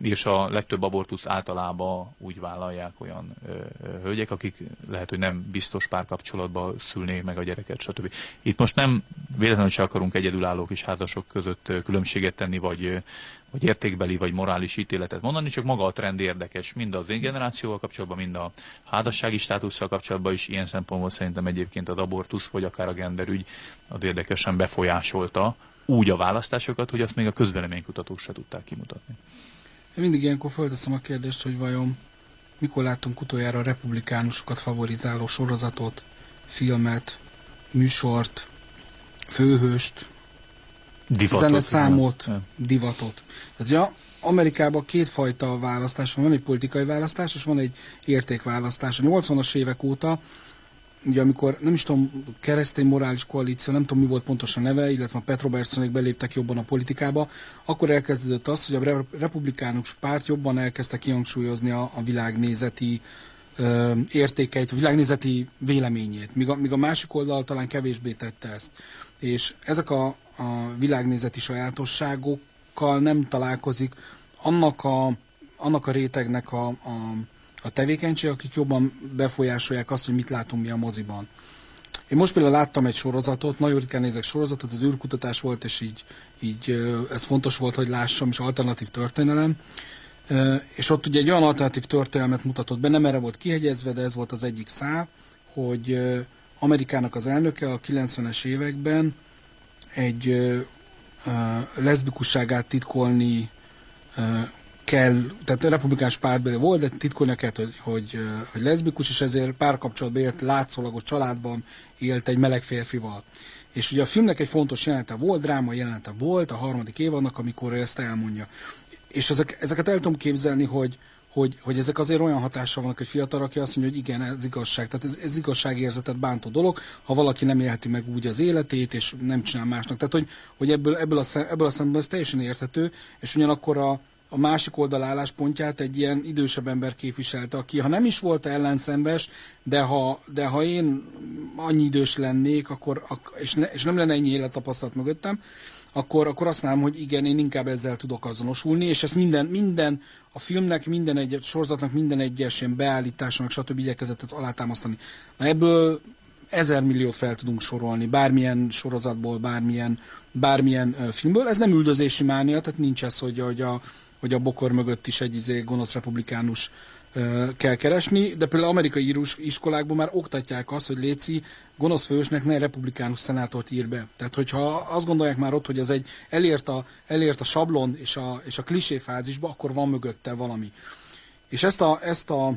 és a legtöbb abortusz általában úgy vállalják olyan ö, ö, hölgyek, akik lehet, hogy nem biztos párkapcsolatban szülnék meg a gyereket, stb. Itt most nem véletlenül se akarunk egyedülálló kis házasok között különbséget tenni, vagy, vagy értékbeli, vagy morális ítéletet mondani, csak maga a trend érdekes, mind az én generációval kapcsolatban, mind a házassági státusszal kapcsolatban is ilyen szempontból szerintem egyébként az abortusz, vagy akár a genderügy az érdekesen befolyásolta úgy a választásokat, hogy azt még a közvéleménykutatók se tudták kimutatni. Én mindig ilyenkor fölteszem a kérdést, hogy vajon mikor láttunk utoljára republikánusokat favorizáló sorozatot, filmet, műsort, főhőst, divatot, számot, ja. divatot. Tehát ja, Amerikában kétfajta választás van, van egy politikai választás, és van egy értékválasztás. A 80-as évek óta ugye amikor, nem is tudom, keresztény morális koalíció, nem tudom mi volt pontosan neve, illetve a Petrobertsonék beléptek jobban a politikába, akkor elkezdődött az, hogy a republikánus párt jobban elkezdte kihangsúlyozni a, a világnézeti ö, értékeit, a világnézeti véleményét, míg a, míg a másik oldal talán kevésbé tette ezt. És ezek a, a világnézeti sajátosságokkal nem találkozik annak a, annak a rétegnek a, a a tevékenység, akik jobban befolyásolják azt, hogy mit látunk mi a moziban. Én most például láttam egy sorozatot, nagyon ritkán nézek sorozatot, az űrkutatás volt, és így, így ez fontos volt, hogy lássam, és alternatív történelem. És ott ugye egy olyan alternatív történelmet mutatott be, nem erre volt kihegyezve, de ez volt az egyik szál, hogy Amerikának az elnöke a 90-es években egy leszbikusságát titkolni kell, tehát a republikánus pártbeli volt, de titkolnia kellett, hogy, hogy, hogy leszbikus, és ezért párkapcsolatban élt, látszólagos családban élt egy meleg férfival. És ugye a filmnek egy fontos jelenete volt, dráma jelenete volt, a harmadik évadnak, amikor ő ezt elmondja. És ezek, ezeket el tudom képzelni, hogy, hogy, hogy ezek azért olyan hatással vannak, hogy fiatal, aki azt mondja, hogy igen, ez igazság. Tehát ez, ez igazságérzetet bántó dolog, ha valaki nem élheti meg úgy az életét, és nem csinál másnak. Tehát, hogy, hogy ebből, ebből, a, ebből a szempontból ez teljesen érthető, és ugyanakkor a, a másik oldal álláspontját egy ilyen idősebb ember képviselte, aki ha nem is volt ellenszembes, de ha, de ha én annyi idős lennék, akkor, és, ne, és nem lenne ennyi élettapasztalat mögöttem, akkor, akkor azt mondom, hogy igen, én inkább ezzel tudok azonosulni, és ezt minden, minden a filmnek, minden egyes sorozatnak, minden egyes ilyen beállításnak, stb. igyekezett alátámasztani. Na ebből ezer milliót fel tudunk sorolni, bármilyen sorozatból, bármilyen, bármilyen filmből. Ez nem üldözési mánia, tehát nincs ez, hogy, hogy a, hogy a bokor mögött is egy izé, gonosz republikánus kell keresni, de például amerikai írus iskolákban már oktatják azt, hogy Léci gonosz fősnek ne republikánus szenátort ír be. Tehát, hogyha azt gondolják már ott, hogy ez egy elért a, elért a sablon és a, és a klisé fázisba, akkor van mögötte valami. És ezt a, ezt a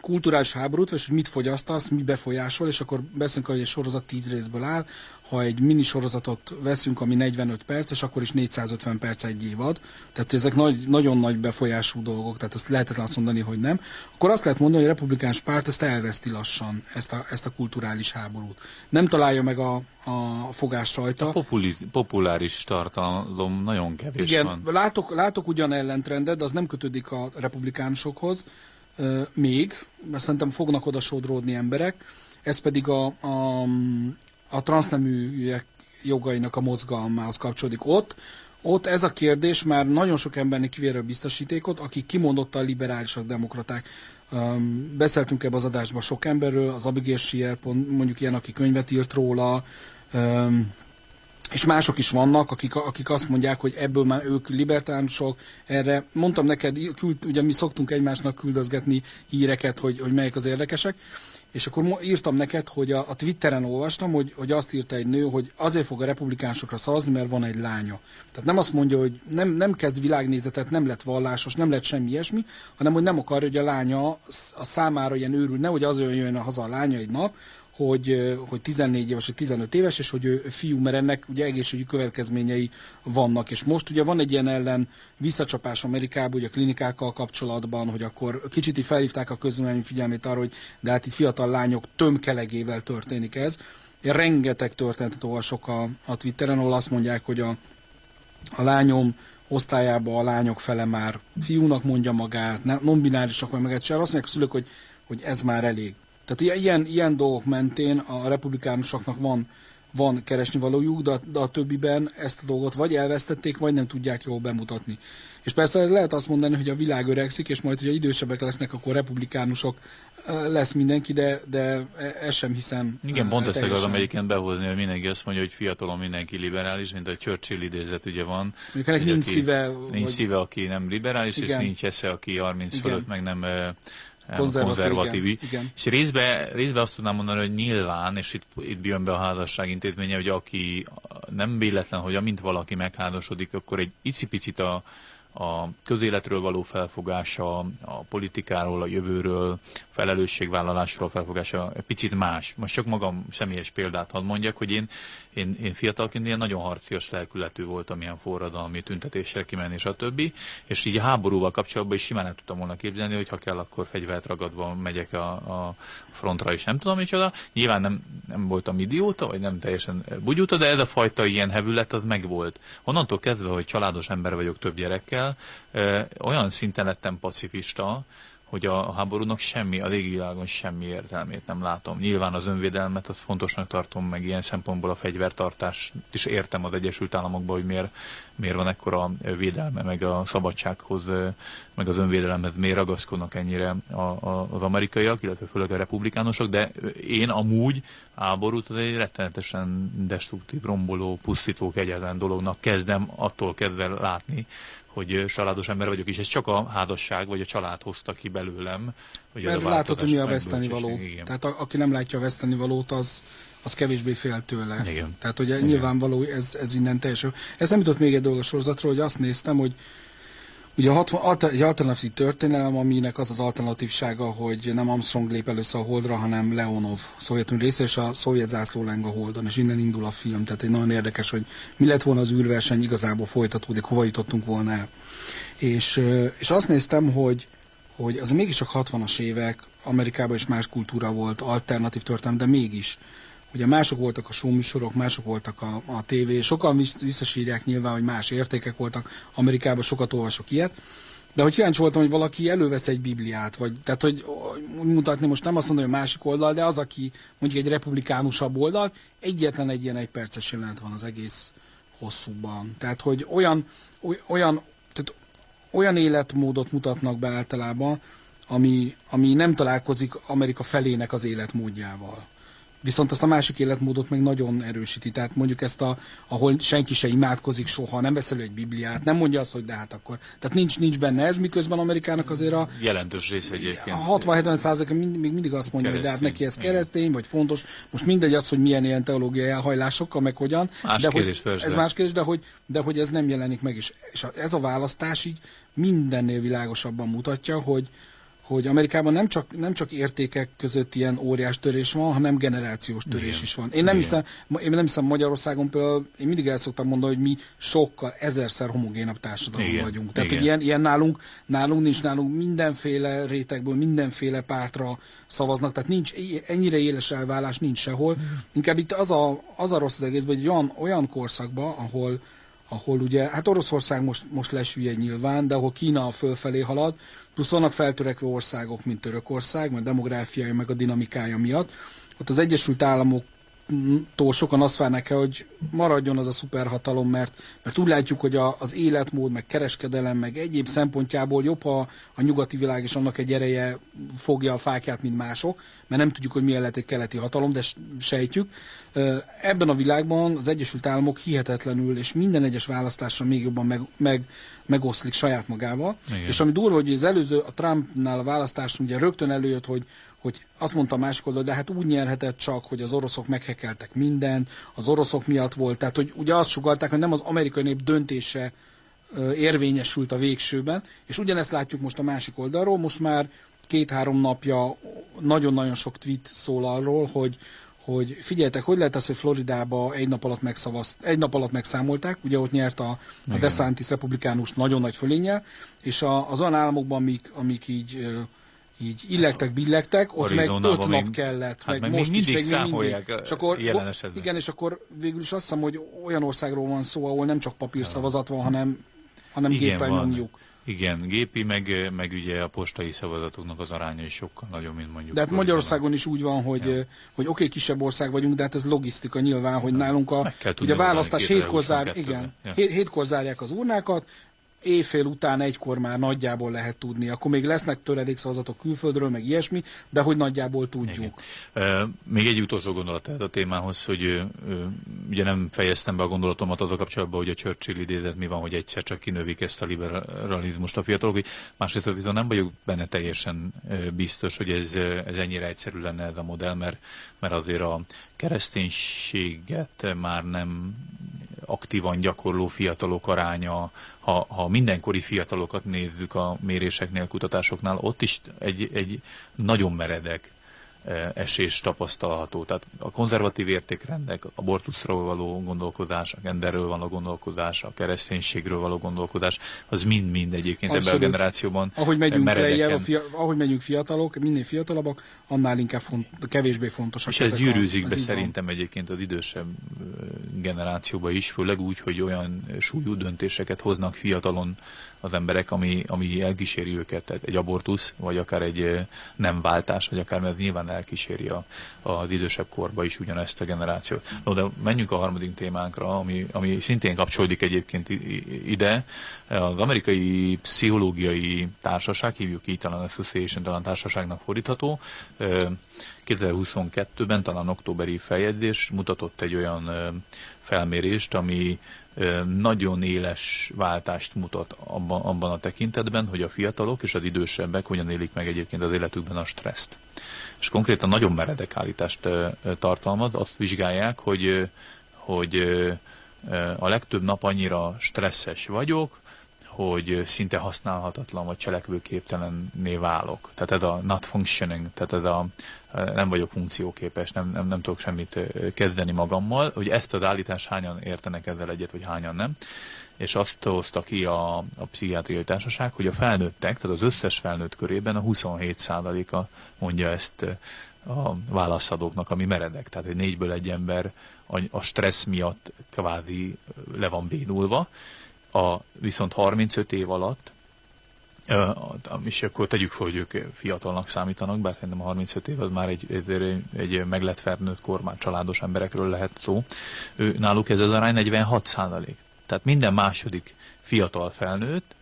kulturális háborút, és hogy mit fogyasztasz, mi befolyásol, és akkor beszélünk, hogy egy sorozat tíz részből áll, ha egy mini sorozatot veszünk, ami 45 perces, akkor is 450 perc egy évad. Tehát ezek nagy, nagyon nagy befolyású dolgok, tehát ezt lehetetlen azt mondani, hogy nem. Akkor azt lehet mondani, hogy a republikáns párt ezt elveszti lassan, ezt a, ezt a kulturális háborút. Nem találja meg a, a fogás rajta. A populi, populáris tartalom nagyon kevés Igen, van. Látok, látok ugyan ellentrendet, de az nem kötődik a republikánusokhoz euh, még, mert szerintem fognak oda sodródni emberek. Ez pedig a, a a transzneműek jogainak a mozgalmához kapcsolódik ott. Ott ez a kérdés már nagyon sok embernek kivér a biztosítékot, akik kimondottan liberálisak, demokraták. Um, beszéltünk ebbe az adásban sok emberről, az Abigail Scheer, mondjuk ilyen, aki könyvet írt róla, um, és mások is vannak, akik, akik azt mondják, hogy ebből már ők libertánsok, erre mondtam neked, küld, ugye mi szoktunk egymásnak küldözgetni híreket, hogy, hogy melyek az érdekesek, és akkor írtam neked, hogy a, a Twitteren olvastam, hogy, hogy azt írta egy nő, hogy azért fog a republikánsokra szavazni, mert van egy lánya. Tehát nem azt mondja, hogy nem, nem kezd világnézetet, nem lett vallásos, nem lett semmi ilyesmi, hanem hogy nem akar, hogy a lánya a számára ilyen őrül, ne, hogy az jön haza a lánya egy nap, hogy, hogy 14 éves vagy 15 éves, és hogy ő fiú, mert ennek ugye egészségügyi következményei vannak. És most ugye van egy ilyen ellen visszacsapás Amerikában, ugye a klinikákkal kapcsolatban, hogy akkor kicsit felhívták a közvélemény figyelmét arra, hogy de hát itt fiatal lányok tömkelegével történik ez. Én rengeteg történetet olvasok a, a Twitteren, ahol azt mondják, hogy a, a lányom osztályában a lányok fele már fiúnak mondja magát, non-binárisak vagy meg egy azt mondják a szülők, hogy, hogy ez már elég. Tehát ilyen, ilyen dolgok mentén a republikánusoknak van, van keresni valójuk, de, de a többiben ezt a dolgot vagy elvesztették, vagy nem tudják jól bemutatni. És persze lehet azt mondani, hogy a világ öregszik, és majd, hogyha idősebbek lesznek, akkor republikánusok lesz mindenki, de, de ezt sem hiszem. Igen, pont ezt az Amerikán behozni, hogy mindenki azt mondja, hogy fiatalon mindenki liberális, mint a Churchill idézet ugye van. Mondjuk nincs szíve. Nincs vagy... szíve, aki nem liberális, igen. és nincs esze, aki 30 igen. fölött meg nem konzervatív, konzervatív igen, igen. És részben részbe azt tudnám mondani, hogy nyilván, és itt, itt jön be a házasság intézménye, hogy aki nem véletlen, hogy amint valaki megházasodik, akkor egy icipicit a, a közéletről való felfogása, a politikáról, a jövőről, felelősségvállalásról felfogása picit más. Most csak magam személyes példát hadd mondjak, hogy én, én, én fiatalként ilyen nagyon harcias lelkületű voltam, ilyen forradalmi tüntetésre kimenni, stb. És így a háborúval kapcsolatban is simán el tudtam volna képzelni, hogy ha kell, akkor fegyvert ragadva megyek a, a frontra is, nem tudom micsoda. Nyilván nem, nem voltam idióta, vagy nem teljesen bugyuta, de ez a fajta ilyen hevület az megvolt. Onnantól kezdve, hogy családos ember vagyok több gyerekkel, olyan szinten lettem pacifista, hogy a háborúnak semmi, a világon semmi értelmét nem látom. Nyilván az önvédelmet, az fontosnak tartom, meg ilyen szempontból a fegyvertartást is értem az Egyesült Államokban, hogy miért, miért van ekkora védelme, meg a szabadsághoz, meg az önvédelemhez miért ragaszkodnak ennyire a, a, az amerikaiak, illetve főleg a republikánusok, de én amúgy háborút az egy rettenetesen destruktív, romboló, pusztító, kegyetlen dolognak kezdem attól kezdve látni, hogy családos ember vagyok, és ez csak a házasság vagy a család hozta ki belőlem. Hogy Mert látod, hogy mi a vesztenivaló. Tehát a, aki nem látja a vesztenivalót, az, az kevésbé fél tőle. Igen. Tehát ugye Igen. nyilvánvaló, ez, ez innen teljesen. Ez nem jutott még egy dolog a sorozatról, hogy azt néztem, hogy Ugye a 60, egy alternatív történelem, aminek az az alternatívsága, hogy nem Armstrong lép először a Holdra, hanem Leonov, Szovjetunió része, és a szovjet zászló leng a Holdon, és innen indul a film. Tehát egy nagyon érdekes, hogy mi lett volna az űrverseny, igazából folytatódik, hova jutottunk volna el. És, és azt néztem, hogy, hogy az mégis csak 60-as évek, Amerikában is más kultúra volt, alternatív történelem, de mégis Ugye mások voltak a showműsorok, mások voltak a, a tévé, sokan visszasírják nyilván, hogy más értékek voltak. Amerikában sokat olvasok ilyet. De hogy kíváncsi voltam, hogy valaki elővesz egy Bibliát, vagy tehát, hogy úgy mutatni most nem azt mondom, hogy a másik oldal, de az, aki mondjuk egy republikánusabb oldal, egyetlen egy ilyen egy perces jelenet van az egész hosszúban. Tehát, hogy olyan, olyan, tehát olyan életmódot mutatnak be általában, ami, ami nem találkozik Amerika felének az életmódjával. Viszont azt a másik életmódot meg nagyon erősíti. Tehát mondjuk ezt, a, ahol senki se imádkozik soha, nem veszel egy Bibliát, nem mondja azt, hogy de hát akkor. Tehát nincs, nincs benne ez, miközben Amerikának azért a... Jelentős rész egyébként. A 60-70 százalék még mindig azt mondja, hogy de hát neki ez keresztény, vagy fontos. Most mindegy az, hogy milyen ilyen teológiai elhajlásokkal, meg hogyan. Más de kérdés, hogy, ez más kérdés, de hogy, de hogy ez nem jelenik meg. És, és ez a választás így mindennél világosabban mutatja, hogy, hogy Amerikában nem csak, nem csak értékek között ilyen óriás törés van, hanem generációs törés Igen. is van. Én nem, hiszem, én nem hiszem Magyarországon például, én mindig el szoktam mondani, hogy mi sokkal ezerszer homogénabb társadalom Igen. vagyunk. Tehát, Igen. hogy ilyen, ilyen nálunk, nálunk nincs, nálunk mindenféle rétegből, mindenféle pártra szavaznak, tehát nincs ennyire éles elvállás, nincs sehol. Inkább itt az a, az a rossz az egészben, hogy olyan, olyan korszakban, ahol ahol ugye, hát Oroszország most, most lesülje nyilván, de ahol Kína fölfelé halad, plusz vannak feltörekvő országok, mint Törökország, mert demográfiája meg a dinamikája miatt. Ott az Egyesült Államok Trumptól sokan azt várnak el, hogy maradjon az a szuperhatalom, mert, mert úgy látjuk, hogy a, az életmód, meg kereskedelem, meg egyéb szempontjából jobb, ha a nyugati világ és annak egy ereje fogja a fákját, mint mások, mert nem tudjuk, hogy milyen lehet egy keleti hatalom, de sejtjük. Ebben a világban az Egyesült Államok hihetetlenül, és minden egyes választásra még jobban meg, meg, megoszlik saját magával. Igen. És ami durva, hogy az előző, a Trumpnál a választáson ugye rögtön előjött, hogy hogy azt mondta másik oldal, de hát úgy nyerhetett csak, hogy az oroszok meghekeltek mindent, az oroszok miatt volt, tehát hogy ugye azt sugalták, hogy nem az amerikai nép döntése érvényesült a végsőben, és ugyanezt látjuk most a másik oldalról, most már két-három napja nagyon-nagyon sok tweet szól arról, hogy, hogy figyeljetek, hogy lehet az, hogy Floridába egy nap alatt megszavazt, egy nap alatt megszámolták, ugye ott nyert a, a DeSantis republikánus nagyon nagy fölénnyel, és a, az olyan államokban, amik, amik így így illegtek, billegtek, ott meg öt nap kellett, hát meg, meg most mindig is, még mindig. És akkor, jelen esetben. Igen, és akkor végül is azt hiszem, hogy olyan országról van szó, ahol nem csak papírszavazat van, hanem, hanem igen, géppel van. nyomjuk. Igen, gépi, meg, meg ugye a postai szavazatoknak az aránya is sokkal nagyobb, mint mondjuk. De hát Magyarországon is úgy van, hogy, ja. hogy oké, okay, kisebb ország vagyunk, de hát ez logisztika nyilván, hogy nálunk a, ugye a választás hétkor, zár, igen, ja. hétkor zárják az urnákat, éjfél után egykor már nagyjából lehet tudni. Akkor még lesznek töredékszavazatok külföldről, meg ilyesmi, de hogy nagyjából tudjuk. Igen. Még egy utolsó gondolat a témához, hogy ugye nem fejeztem be a gondolatomat az a kapcsolatban, hogy a Churchill idézet mi van, hogy egyszer csak kinövik ezt a liberalizmust a fiatalok, másrészt viszont nem vagyok benne teljesen biztos, hogy ez, ez ennyire egyszerű lenne ez a modell, mert, mert azért a kereszténységet már nem aktívan gyakorló fiatalok aránya, ha, ha mindenkori fiatalokat nézzük a méréseknél, kutatásoknál, ott is egy, egy nagyon meredek esés tapasztalható. Tehát a konzervatív értékrendek, a abortuszról való gondolkodás, a genderről való gondolkodás, a kereszténységről való gondolkodás, az mind-mind egyébként Abszolút. ebben a generációban Ahogy megyünk lejjebb, fia, ahogy megyünk fiatalok, minél fiatalabbak, annál inkább font, kevésbé fontosak. És ez gyűrűzik a, be szerintem egyébként az idősebb generációba is, főleg úgy, hogy olyan súlyú döntéseket hoznak fiatalon az emberek, ami, ami elkíséri őket, tehát egy abortusz, vagy akár egy nem váltás, vagy akár mert nyilván elkíséri a, az idősebb korba is ugyanezt a generációt. No, de menjünk a harmadik témánkra, ami, ami szintén kapcsolódik egyébként ide. Az amerikai pszichológiai társaság, hívjuk így talán Association, talán társaságnak fordítható, 2022-ben, talán októberi feljegyzés mutatott egy olyan felmérést, ami nagyon éles váltást mutat abban, abban a tekintetben, hogy a fiatalok és az idősebbek hogyan élik meg egyébként az életükben a stresszt. És konkrétan nagyon meredek állítást tartalmaz, azt vizsgálják, hogy, hogy a legtöbb nap annyira stresszes vagyok, hogy szinte használhatatlan vagy cselekvőképtelenné válok. Tehát ez a not functioning, tehát ez a nem vagyok funkcióképes, nem, nem, nem tudok semmit kezdeni magammal, hogy ezt az állítás hányan értenek ezzel egyet, vagy hányan nem. És azt hozta ki a, a pszichiátriai társaság, hogy a felnőttek, tehát az összes felnőtt körében a 27%-a mondja ezt a válaszadóknak, ami meredek. Tehát egy négyből egy ember a stressz miatt kvázi le van bénulva, a, viszont 35 év alatt, és akkor tegyük fel, hogy ők fiatalnak számítanak, bár szerintem a 35 év az már egy, egy, egy meglett felnőtt kor, már családos emberekről lehet szó. Ő, náluk ez az arány 46 százalék. Tehát minden második fiatal felnőtt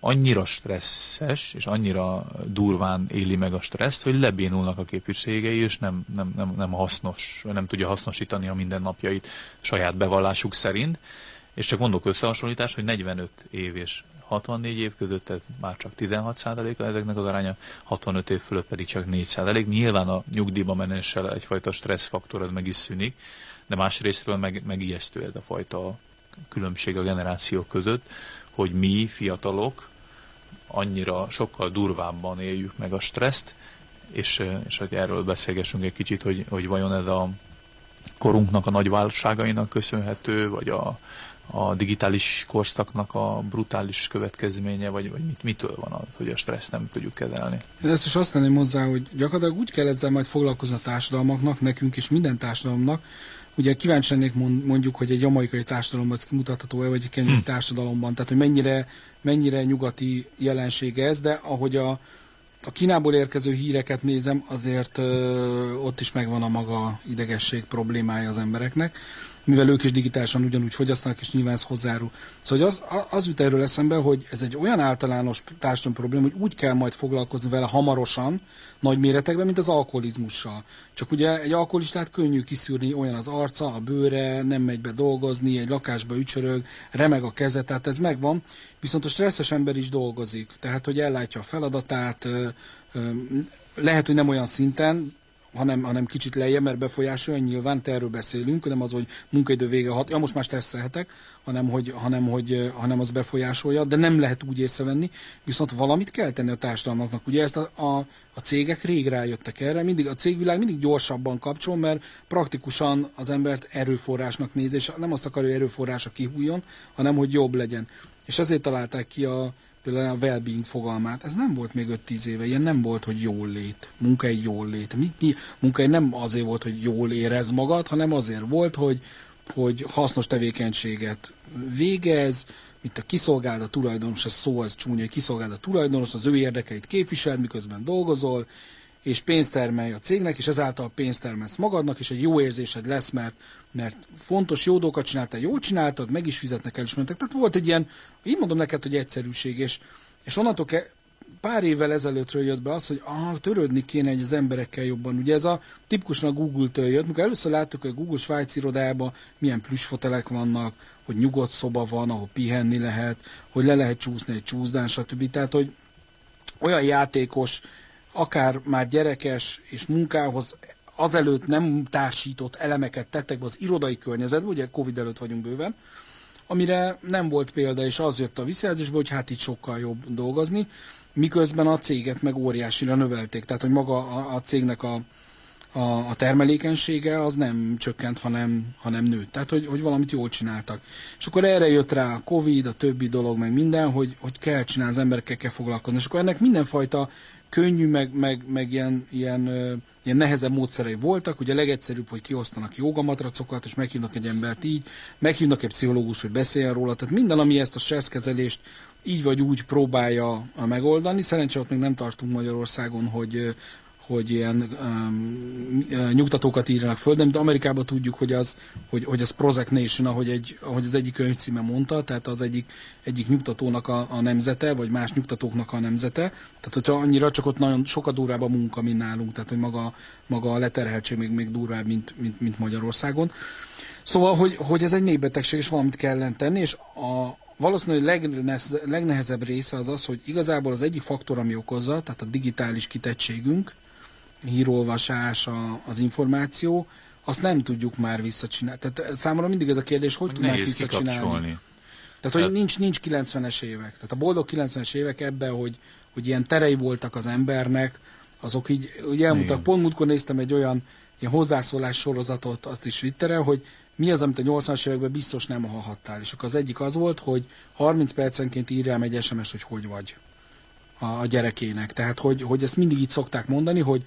annyira stresszes, és annyira durván éli meg a stresszt, hogy lebénulnak a képviségei, és nem, nem, nem, nem hasznos, nem tudja hasznosítani a mindennapjait saját bevallásuk szerint. És csak mondok összehasonlítás, hogy 45 év és 64 év között ez már csak 16 százaléka ezeknek az aránya, 65 év fölött pedig csak 4 százalék. Nyilván a nyugdíjba menéssel egyfajta stresszfaktor az meg is szűnik, de másrésztről meg, meg ijesztő ez a fajta különbség a generációk között, hogy mi fiatalok annyira sokkal durvábban éljük meg a stresszt, és, és hogy erről beszélgessünk egy kicsit, hogy, hogy vajon ez a korunknak a nagy válságainak köszönhető, vagy a, a digitális korszaknak a brutális következménye, vagy, vagy mit, mitől van az, hogy a stressz nem tudjuk kezelni? Ezt is azt tenném hozzá, hogy gyakorlatilag úgy kell ezzel majd foglalkozni a társadalmaknak, nekünk és minden társadalomnak, Ugye kíváncsi lennék mondjuk, hogy egy jamaikai társadalomban ez kimutatható-e, vagy egy kenyai hm. társadalomban, tehát hogy mennyire, mennyire nyugati jelenség ez, de ahogy a, a Kínából érkező híreket nézem, azért ö, ott is megvan a maga idegesség problémája az embereknek mivel ők is digitálisan ugyanúgy fogyasztanak, és nyilván ez hozzárul. Szóval az, az jut erről eszembe, hogy ez egy olyan általános társadalmi probléma, hogy úgy kell majd foglalkozni vele hamarosan, nagy méretekben, mint az alkoholizmussal. Csak ugye egy alkoholistát könnyű kiszűrni, olyan az arca, a bőre, nem megy be dolgozni, egy lakásba ücsörög, remeg a keze, tehát ez megvan. Viszont a stresszes ember is dolgozik, tehát hogy ellátja a feladatát, lehet, hogy nem olyan szinten, hanem, hanem kicsit lejjebb, mert befolyásolja, nyilván te erről beszélünk, nem az, hogy munkaidő vége hat, ja most már stresszelhetek, hanem hogy, hanem, hogy, hanem az befolyásolja, de nem lehet úgy észrevenni, viszont valamit kell tenni a társadalmaknak. Ugye ezt a, a, a cégek rég rájöttek erre, mindig a cégvilág mindig gyorsabban kapcsol, mert praktikusan az embert erőforrásnak néz, és nem azt akarja, hogy erőforrása kihújjon, hanem hogy jobb legyen. És ezért találták ki a, például a well-being fogalmát, ez nem volt még 5-10 éve, ilyen nem volt, hogy jól lét, munkai jól lét. Mi, mi, munkai nem azért volt, hogy jól érez magad, hanem azért volt, hogy, hogy hasznos tevékenységet végez, mint a kiszolgáld tulajdonos, ez szó az csúnya, hogy kiszolgáld a tulajdonos, az ő érdekeit képviseld, miközben dolgozol, és pénzt termelj a cégnek, és ezáltal pénzt termelsz magadnak, és egy jó érzésed lesz, mert, mert fontos, jó dolgokat csináltál, jól csináltad, meg is fizetnek el, is mentek. Tehát volt egy ilyen, így mondom neked, hogy egyszerűség, és, és onnantól ke, pár évvel ezelőttről jött be az, hogy ah, törődni kéne egy az emberekkel jobban. Ugye ez a tipikusan a Google-től jött, mikor először láttuk, hogy a Google Svájc irodájában milyen plüsfotelek vannak, hogy nyugodt szoba van, ahol pihenni lehet, hogy le lehet csúszni egy csúszdán, stb. Tehát, hogy olyan játékos, akár már gyerekes és munkához azelőtt nem társított elemeket tettek be az irodai környezetbe, ugye Covid előtt vagyunk bőven, amire nem volt példa, és az jött a visszajelzésbe, hogy hát itt sokkal jobb dolgozni, miközben a céget meg óriásira növelték. Tehát, hogy maga a, a cégnek a, a, a termelékenysége az nem csökkent, hanem, hanem nőtt. Tehát, hogy, hogy valamit jól csináltak. És akkor erre jött rá a Covid, a többi dolog, meg minden, hogy, hogy kell csinálni, az emberekkel kell foglalkozni. És akkor ennek mindenfajta könnyű, meg, meg, meg ilyen, ilyen, ilyen nehezebb módszerei voltak. Ugye a legegyszerűbb, hogy kiosztanak jogamatracokat, és meghívnak egy embert így, meghívnak egy pszichológus, hogy beszéljen róla. Tehát minden, ami ezt a stresszkezelést így vagy úgy próbálja megoldani. Szerencsére ott még nem tartunk Magyarországon, hogy, hogy ilyen um, nyugtatókat írjanak föl, de Amerikában tudjuk, hogy az, hogy, hogy az Prozac Nation, ahogy, egy, ahogy az egyik könyvcíme mondta, tehát az egyik, egyik nyugtatónak a, a nemzete, vagy más nyugtatóknak a nemzete. Tehát, hogyha annyira csak ott nagyon sokat durvább a munka, mint nálunk, tehát, hogy maga, maga a leterheltség még, még durvább, mint, mint, mint Magyarországon. Szóval, hogy, hogy ez egy népbetegség, és valamit kellene tenni, és a, valószínűleg legnehezebb része az az, hogy igazából az egyik faktor, ami okozza, tehát a digitális kitettségünk, hírolvasás, a, az információ, azt nem tudjuk már visszacsinálni. Tehát számomra mindig ez a kérdés, hogy tudnánk visszacsinálni. Kikapcsolni. Tehát, hogy nincs, nincs 90-es évek. Tehát a boldog 90-es évek ebben, hogy, hogy ilyen terei voltak az embernek, azok így, ugye elmondtak, pont múltkor néztem egy olyan ilyen hozzászólás sorozatot, azt is Twitteren, hogy mi az, amit a 80-as években biztos nem hallhattál. És akkor az egyik az volt, hogy 30 percenként írjál egy SMS, hogy hogy vagy a, a gyerekének. Tehát, hogy, hogy ezt mindig így szokták mondani, hogy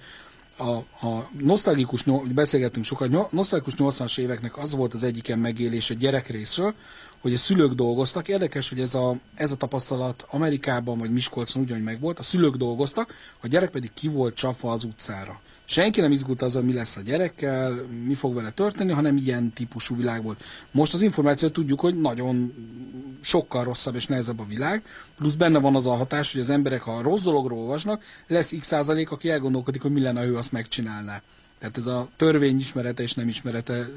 a, a nosztalgikus, beszélgettünk sokat, nosztalgikus 80-as éveknek az volt az egyiken megélés egy gyerek részről, hogy a szülők dolgoztak. Érdekes, hogy ez a, ez a tapasztalat Amerikában vagy Miskolcon ugyanúgy megvolt. A szülők dolgoztak, a gyerek pedig ki volt csapva az utcára. Senki nem izgult azzal, mi lesz a gyerekkel, mi fog vele történni, hanem ilyen típusú világ volt. Most az információt tudjuk, hogy nagyon sokkal rosszabb és nehezebb a világ, plusz benne van az a hatás, hogy az emberek, ha rossz dologról olvasnak, lesz x százalék, aki elgondolkodik, hogy mi lenne, ha ő azt megcsinálná. Tehát ez a törvény ismerete és nem ismerete.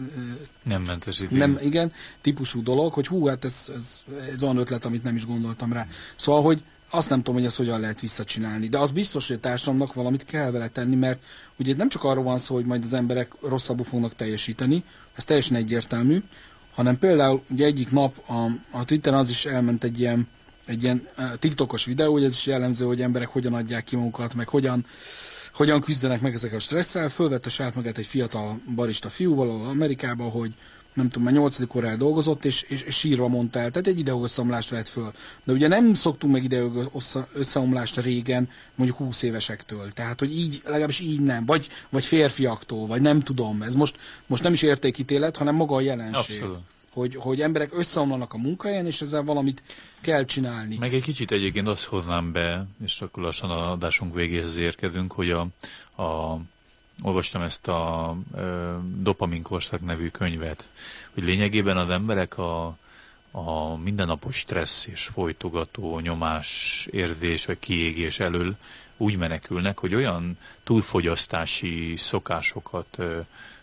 Nem mentesíti. Nem, igen, típusú dolog, hogy hú, hát ez, ez, ez olyan ötlet, amit nem is gondoltam rá. Szóval, hogy azt nem tudom, hogy ezt hogyan lehet visszacsinálni. De az biztos, hogy a társadalomnak valamit kell vele tenni, mert ugye nem csak arról van szó, hogy majd az emberek rosszabbul fognak teljesíteni, ez teljesen egyértelmű, hanem például ugye egyik nap a, a Twitteren az is elment egy ilyen, egy ilyen TikTokos videó, hogy ez is jellemző, hogy emberek hogyan adják ki magukat, meg hogyan, hogyan küzdenek meg ezek a stresszel. Fölvette saját magát egy fiatal barista fiúval Amerikában, hogy nem tudom, már nyolcadik órál dolgozott, és, és, és sírva mondta el. Tehát egy ideogösszeomlást vett föl. De ugye nem szoktunk meg ideogösszeomlást régen, mondjuk 20 évesektől. Tehát, hogy így, legalábbis így nem. Vagy, vagy férfiaktól, vagy nem tudom. Ez most, most nem is értékítélet, hanem maga a jelenség. Abszolút. hogy, hogy emberek összeomlanak a munkahelyen, és ezzel valamit kell csinálni. Meg egy kicsit egyébként azt hoznám be, és akkor lassan a adásunk végéhez érkezünk, hogy a, a olvastam ezt a ö, Dopaminkorszak nevű könyvet, hogy lényegében az emberek a, a mindennapos stressz és folytogató nyomás, érzés vagy kiégés elől úgy menekülnek, hogy olyan túlfogyasztási szokásokat ö,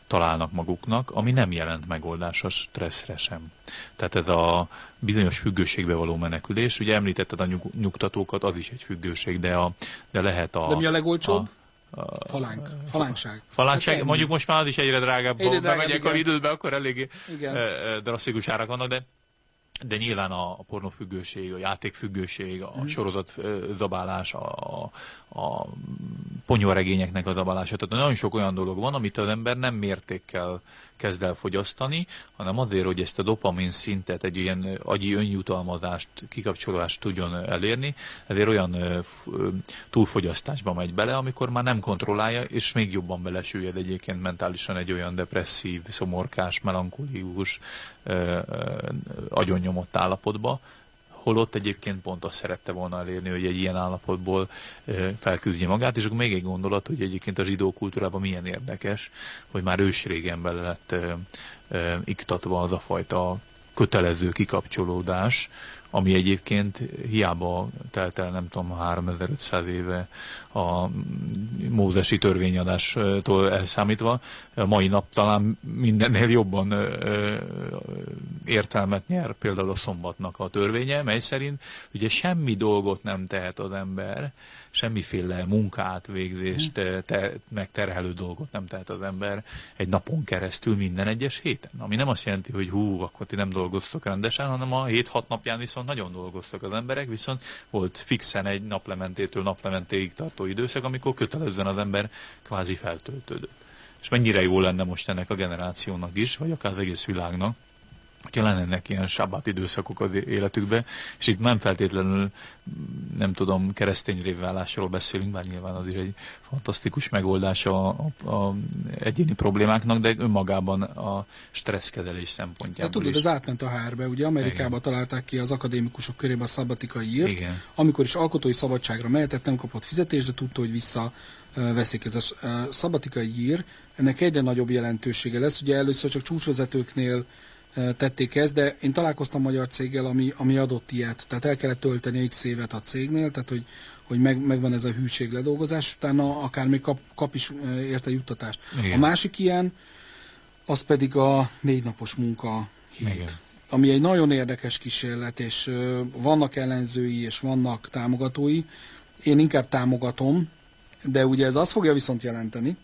találnak maguknak, ami nem jelent megoldás a stresszre sem. Tehát ez a bizonyos függőségbe való menekülés, ugye említetted a nyug, nyugtatókat, az is egy függőség, de, a, de lehet a... De mi a legolcsóbb? A, Falánk. Falánkság. Falánkság, hát mondjuk most már az is egyre drágább. Egyre drágább, bemegyek igen. a időben, akkor eléggé igen. drasztikus árak vannak, de de nyilván a, a pornofüggőség, a játékfüggőség, a mm. sorozatzabálás, a, a, a ponyvaregényeknek a zabálása. Tehát nagyon sok olyan dolog van, amit az ember nem mértékkel kezd el fogyasztani, hanem azért, hogy ezt a dopamin szintet, egy ilyen agyi önjutalmazást, kikapcsolást tudjon elérni, ezért olyan túlfogyasztásba megy bele, amikor már nem kontrollálja, és még jobban belesüllyed egyébként mentálisan egy olyan depresszív, szomorkás, melankolikus, agyonnyomott állapotba, holott egyébként pont azt szerette volna elérni, hogy egy ilyen állapotból felküzdje magát, és akkor még egy gondolat, hogy egyébként a zsidó kultúrában milyen érdekes, hogy már ősrégen bele lett iktatva az a fajta kötelező kikapcsolódás, ami egyébként hiába telt el, nem tudom, 3500 éve a mózesi törvényadástól elszámítva, a mai nap talán mindennél jobban értelmet nyer például a szombatnak a törvénye, mely szerint ugye semmi dolgot nem tehet az ember, semmiféle munkát, végzést, mhm. te, megterhelő dolgot nem tehet az ember egy napon keresztül minden egyes héten. Ami nem azt jelenti, hogy hú, akkor ti nem dolgoztok rendesen, hanem a 7-6 napján viszont nagyon dolgoztak az emberek, viszont volt fixen egy naplementétől naplementéig tartó időszak, amikor kötelezően az ember kvázi feltöltődött. És mennyire jó lenne most ennek a generációnak is, vagy akár az egész világnak, hogyha lennének ilyen sabbat időszakok az életükbe, és itt nem feltétlenül, nem tudom, keresztény révvállásról beszélünk, bár nyilván az is egy fantasztikus megoldás a, a, a egyéni problémáknak, de önmagában a stresszkezelés szempontjából Tehát tudod, is. ez átment a HR-be, ugye Amerikában találták ki az akadémikusok körében a szabatikai írt, Igen. amikor is alkotói szabadságra mehetett, nem kapott fizetést, de tudta, hogy vissza veszik. Ez a szabatikai ír, ennek egyre nagyobb jelentősége lesz. Ugye először csak csúcsvezetőknél tették ezt, de én találkoztam magyar céggel, ami, ami adott ilyet. Tehát el kellett tölteni x évet a cégnél, tehát hogy, hogy meg, megvan ez a hűség ledolgozás, utána akár még kap, kap is érte juttatást. Igen. A másik ilyen, az pedig a négy napos munka hét. Igen. Ami egy nagyon érdekes kísérlet, és vannak ellenzői, és vannak támogatói. Én inkább támogatom, de ugye ez azt fogja viszont jelenteni,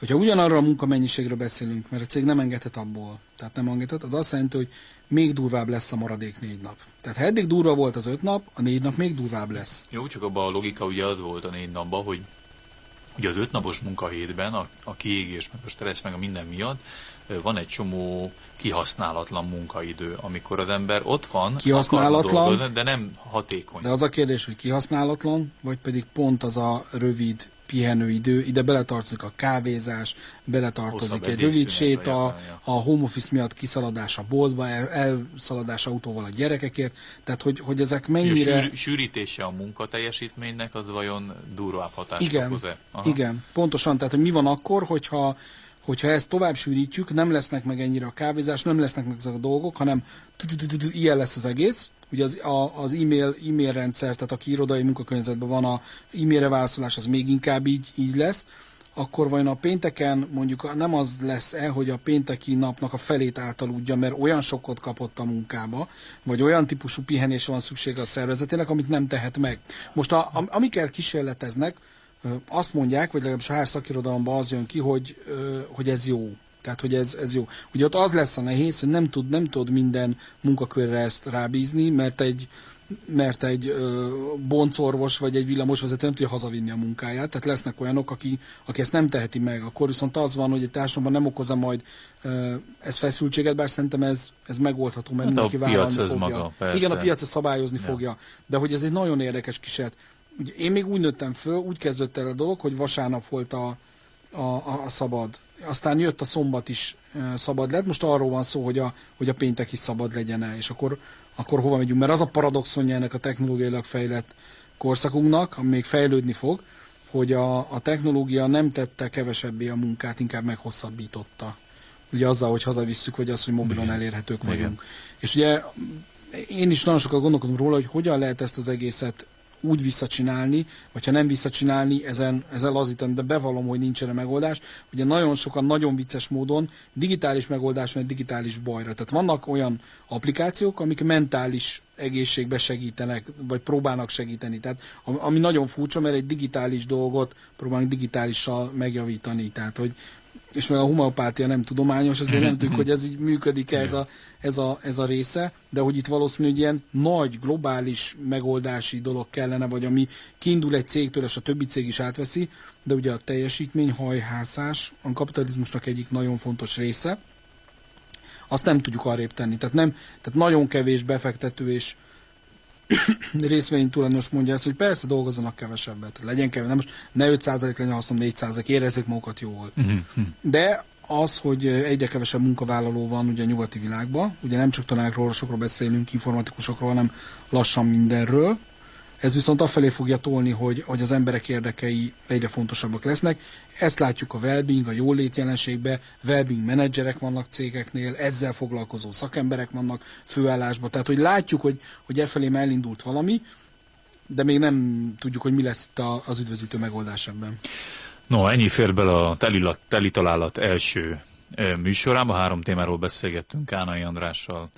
Hogyha ugyanarra a munkamennyiségről beszélünk, mert a cég nem engedhet abból, tehát nem engedhet, az azt jelenti, hogy még durvább lesz a maradék négy nap. Tehát ha eddig durva volt az öt nap, a négy nap még durvább lesz. Jó, csak abban a logika ugye az volt a négy napban, hogy ugye az ötnapos munkahétben a, a kiégés, meg a stressz, meg a minden miatt van egy csomó kihasználatlan munkaidő, amikor az ember ott van, kihasználatlan, dolgozni, de nem hatékony. De az a kérdés, hogy kihasználatlan, vagy pedig pont az a rövid pihenőidő, ide beletartozik a kávézás, beletartozik egy rövid séta, a home office miatt kiszaladás a boltba, el, elszaladás autóval a gyerekekért, tehát hogy, hogy ezek mennyire... A sűr, sűrítése a munkateljesítménynek az vajon durvább hatást igen, okoz-e? Igen, pontosan, tehát hogy mi van akkor, hogyha hogyha ezt tovább sűrítjük, nem lesznek meg ennyire a kávézás, nem lesznek meg ezek a dolgok, hanem ilyen lesz az egész. Ugye az, a, az e-mail, e-mail rendszer, tehát aki irodai munkakörnyezetben van, a e-mailre válaszolás az még inkább így, így lesz akkor vajon a pénteken mondjuk nem az lesz-e, hogy a pénteki napnak a felét átaludja, mert olyan sokkot kapott a munkába, vagy olyan típusú pihenés van szüksége a szervezetének, amit nem tehet meg. Most a, amikkel kísérleteznek, azt mondják, vagy legalábbis a HR szakirodalomban az jön ki, hogy, hogy ez jó. Tehát, hogy ez, ez jó. Ugye ott az lesz a nehéz, hogy nem tud, nem tud minden munkakörre ezt rábízni, mert egy, mert egy ö, boncorvos vagy egy villamosvezető nem tudja hazavinni a munkáját, tehát lesznek olyanok, aki, aki ezt nem teheti meg. Akkor viszont az van, hogy egy társadalomban nem okozza majd ö, ez feszültséget, bár szerintem ez, ez megoldható, mert hát mindenki vállalni fogja. Maga, persze. Igen, a piac ezt szabályozni ja. fogja, de hogy ez egy nagyon érdekes kísérlet. Ugye én még úgy nőttem föl, úgy kezdett el a dolog, hogy vasárnap volt a a, a, a szabad. Aztán jött a szombat is szabad lett. Most arról van szó, hogy a, hogy a péntek is szabad legyen és akkor, akkor hova megyünk? Mert az a paradoxonja ennek a technológiailag fejlett korszakunknak, ami még fejlődni fog, hogy a, a technológia nem tette kevesebbé a munkát, inkább meghosszabbította. Ugye azzal, hogy hazavisszük, vagy az, hogy mobilon Igen. elérhetők vagyunk. Igen. És ugye én is nagyon sokat gondolkodom róla, hogy hogyan lehet ezt az egészet úgy visszacsinálni, vagy ha nem visszacsinálni, ezen, ezen lazítani, de bevallom, hogy nincs erre megoldás. Ugye nagyon sokan nagyon vicces módon digitális megoldás egy digitális bajra. Tehát vannak olyan applikációk, amik mentális egészségbe segítenek, vagy próbálnak segíteni. Tehát ami nagyon furcsa, mert egy digitális dolgot próbálunk digitálissal megjavítani. Tehát, hogy és mert a homeopátia nem tudományos, azért nem tudjuk, hogy ez így működik ez a, ez, a, ez a része, de hogy itt valószínűleg ilyen nagy, globális megoldási dolog kellene, vagy ami kiindul egy cégtől, és a többi cég is átveszi, de ugye a teljesítményhajhászás a kapitalizmusnak egyik nagyon fontos része, azt nem tudjuk arrébb tenni. Tehát, nem, tehát nagyon kevés befektető és részvénytulajdonos mondja ezt, hogy persze dolgozzanak kevesebbet, legyen kevés, nem most ne 5% legyen, azt mondom 4%, érezzék magukat jól. Mhm, mhm. De az, hogy egyre kevesebb munkavállaló van ugye a nyugati világban, ugye nem csak tanárokról, orvosokról beszélünk, informatikusokról, hanem lassan mindenről, ez viszont afelé fogja tolni, hogy, hogy az emberek érdekei egyre fontosabbak lesznek. Ezt látjuk a wellbeing, a jólét jelenségben, wellbeing menedzserek vannak cégeknél, ezzel foglalkozó szakemberek vannak főállásban. Tehát, hogy látjuk, hogy, hogy e felé elindult valami, de még nem tudjuk, hogy mi lesz itt az üdvözítő megoldás ebben. No, ennyi fér bele a telilat, telitalálat első műsorában. Három témáról beszélgettünk Kánai Andrással,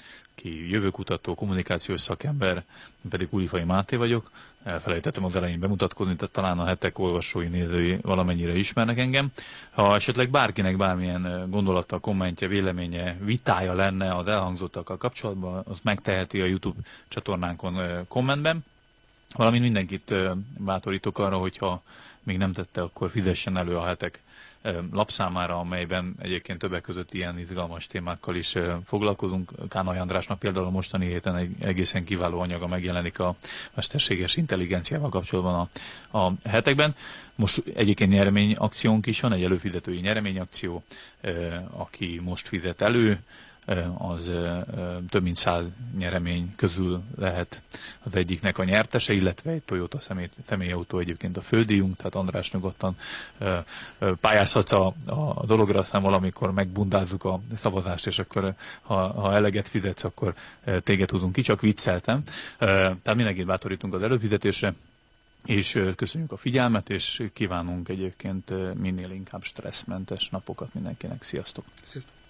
aki jövőkutató, kommunikációs szakember, pedig Ulifai Máté vagyok. Elfelejtettem az elején bemutatkozni, tehát talán a hetek olvasói, nézői valamennyire ismernek engem. Ha esetleg bárkinek bármilyen gondolata, kommentje, véleménye, vitája lenne az elhangzottakkal kapcsolatban, azt megteheti a YouTube csatornánkon kommentben. Valamint mindenkit bátorítok arra, hogyha még nem tette, akkor fizessen elő a hetek lapszámára, amelyben egyébként többek között ilyen izgalmas témákkal is foglalkozunk. Kánai Andrásnak például a mostani héten egy egészen kiváló anyaga megjelenik a mesterséges intelligenciával kapcsolatban a, a hetekben. Most egyébként nyereményakciónk is van, egy előfizetői nyereményakció, aki most fizet elő, az több mint száz nyeremény közül lehet az egyiknek a nyertese, illetve egy Toyota személy, személyautó egyébként a fődíjunk, tehát András nyugodtan pályázhatsz a, a dologra, aztán valamikor megbundázzuk a szavazást, és akkor ha, ha eleget fizetsz, akkor téged tudunk ki, csak vicceltem. Tehát mindenkit bátorítunk az előfizetésre, és köszönjük a figyelmet, és kívánunk egyébként minél inkább stresszmentes napokat mindenkinek. Sziasztok! Sziasztok!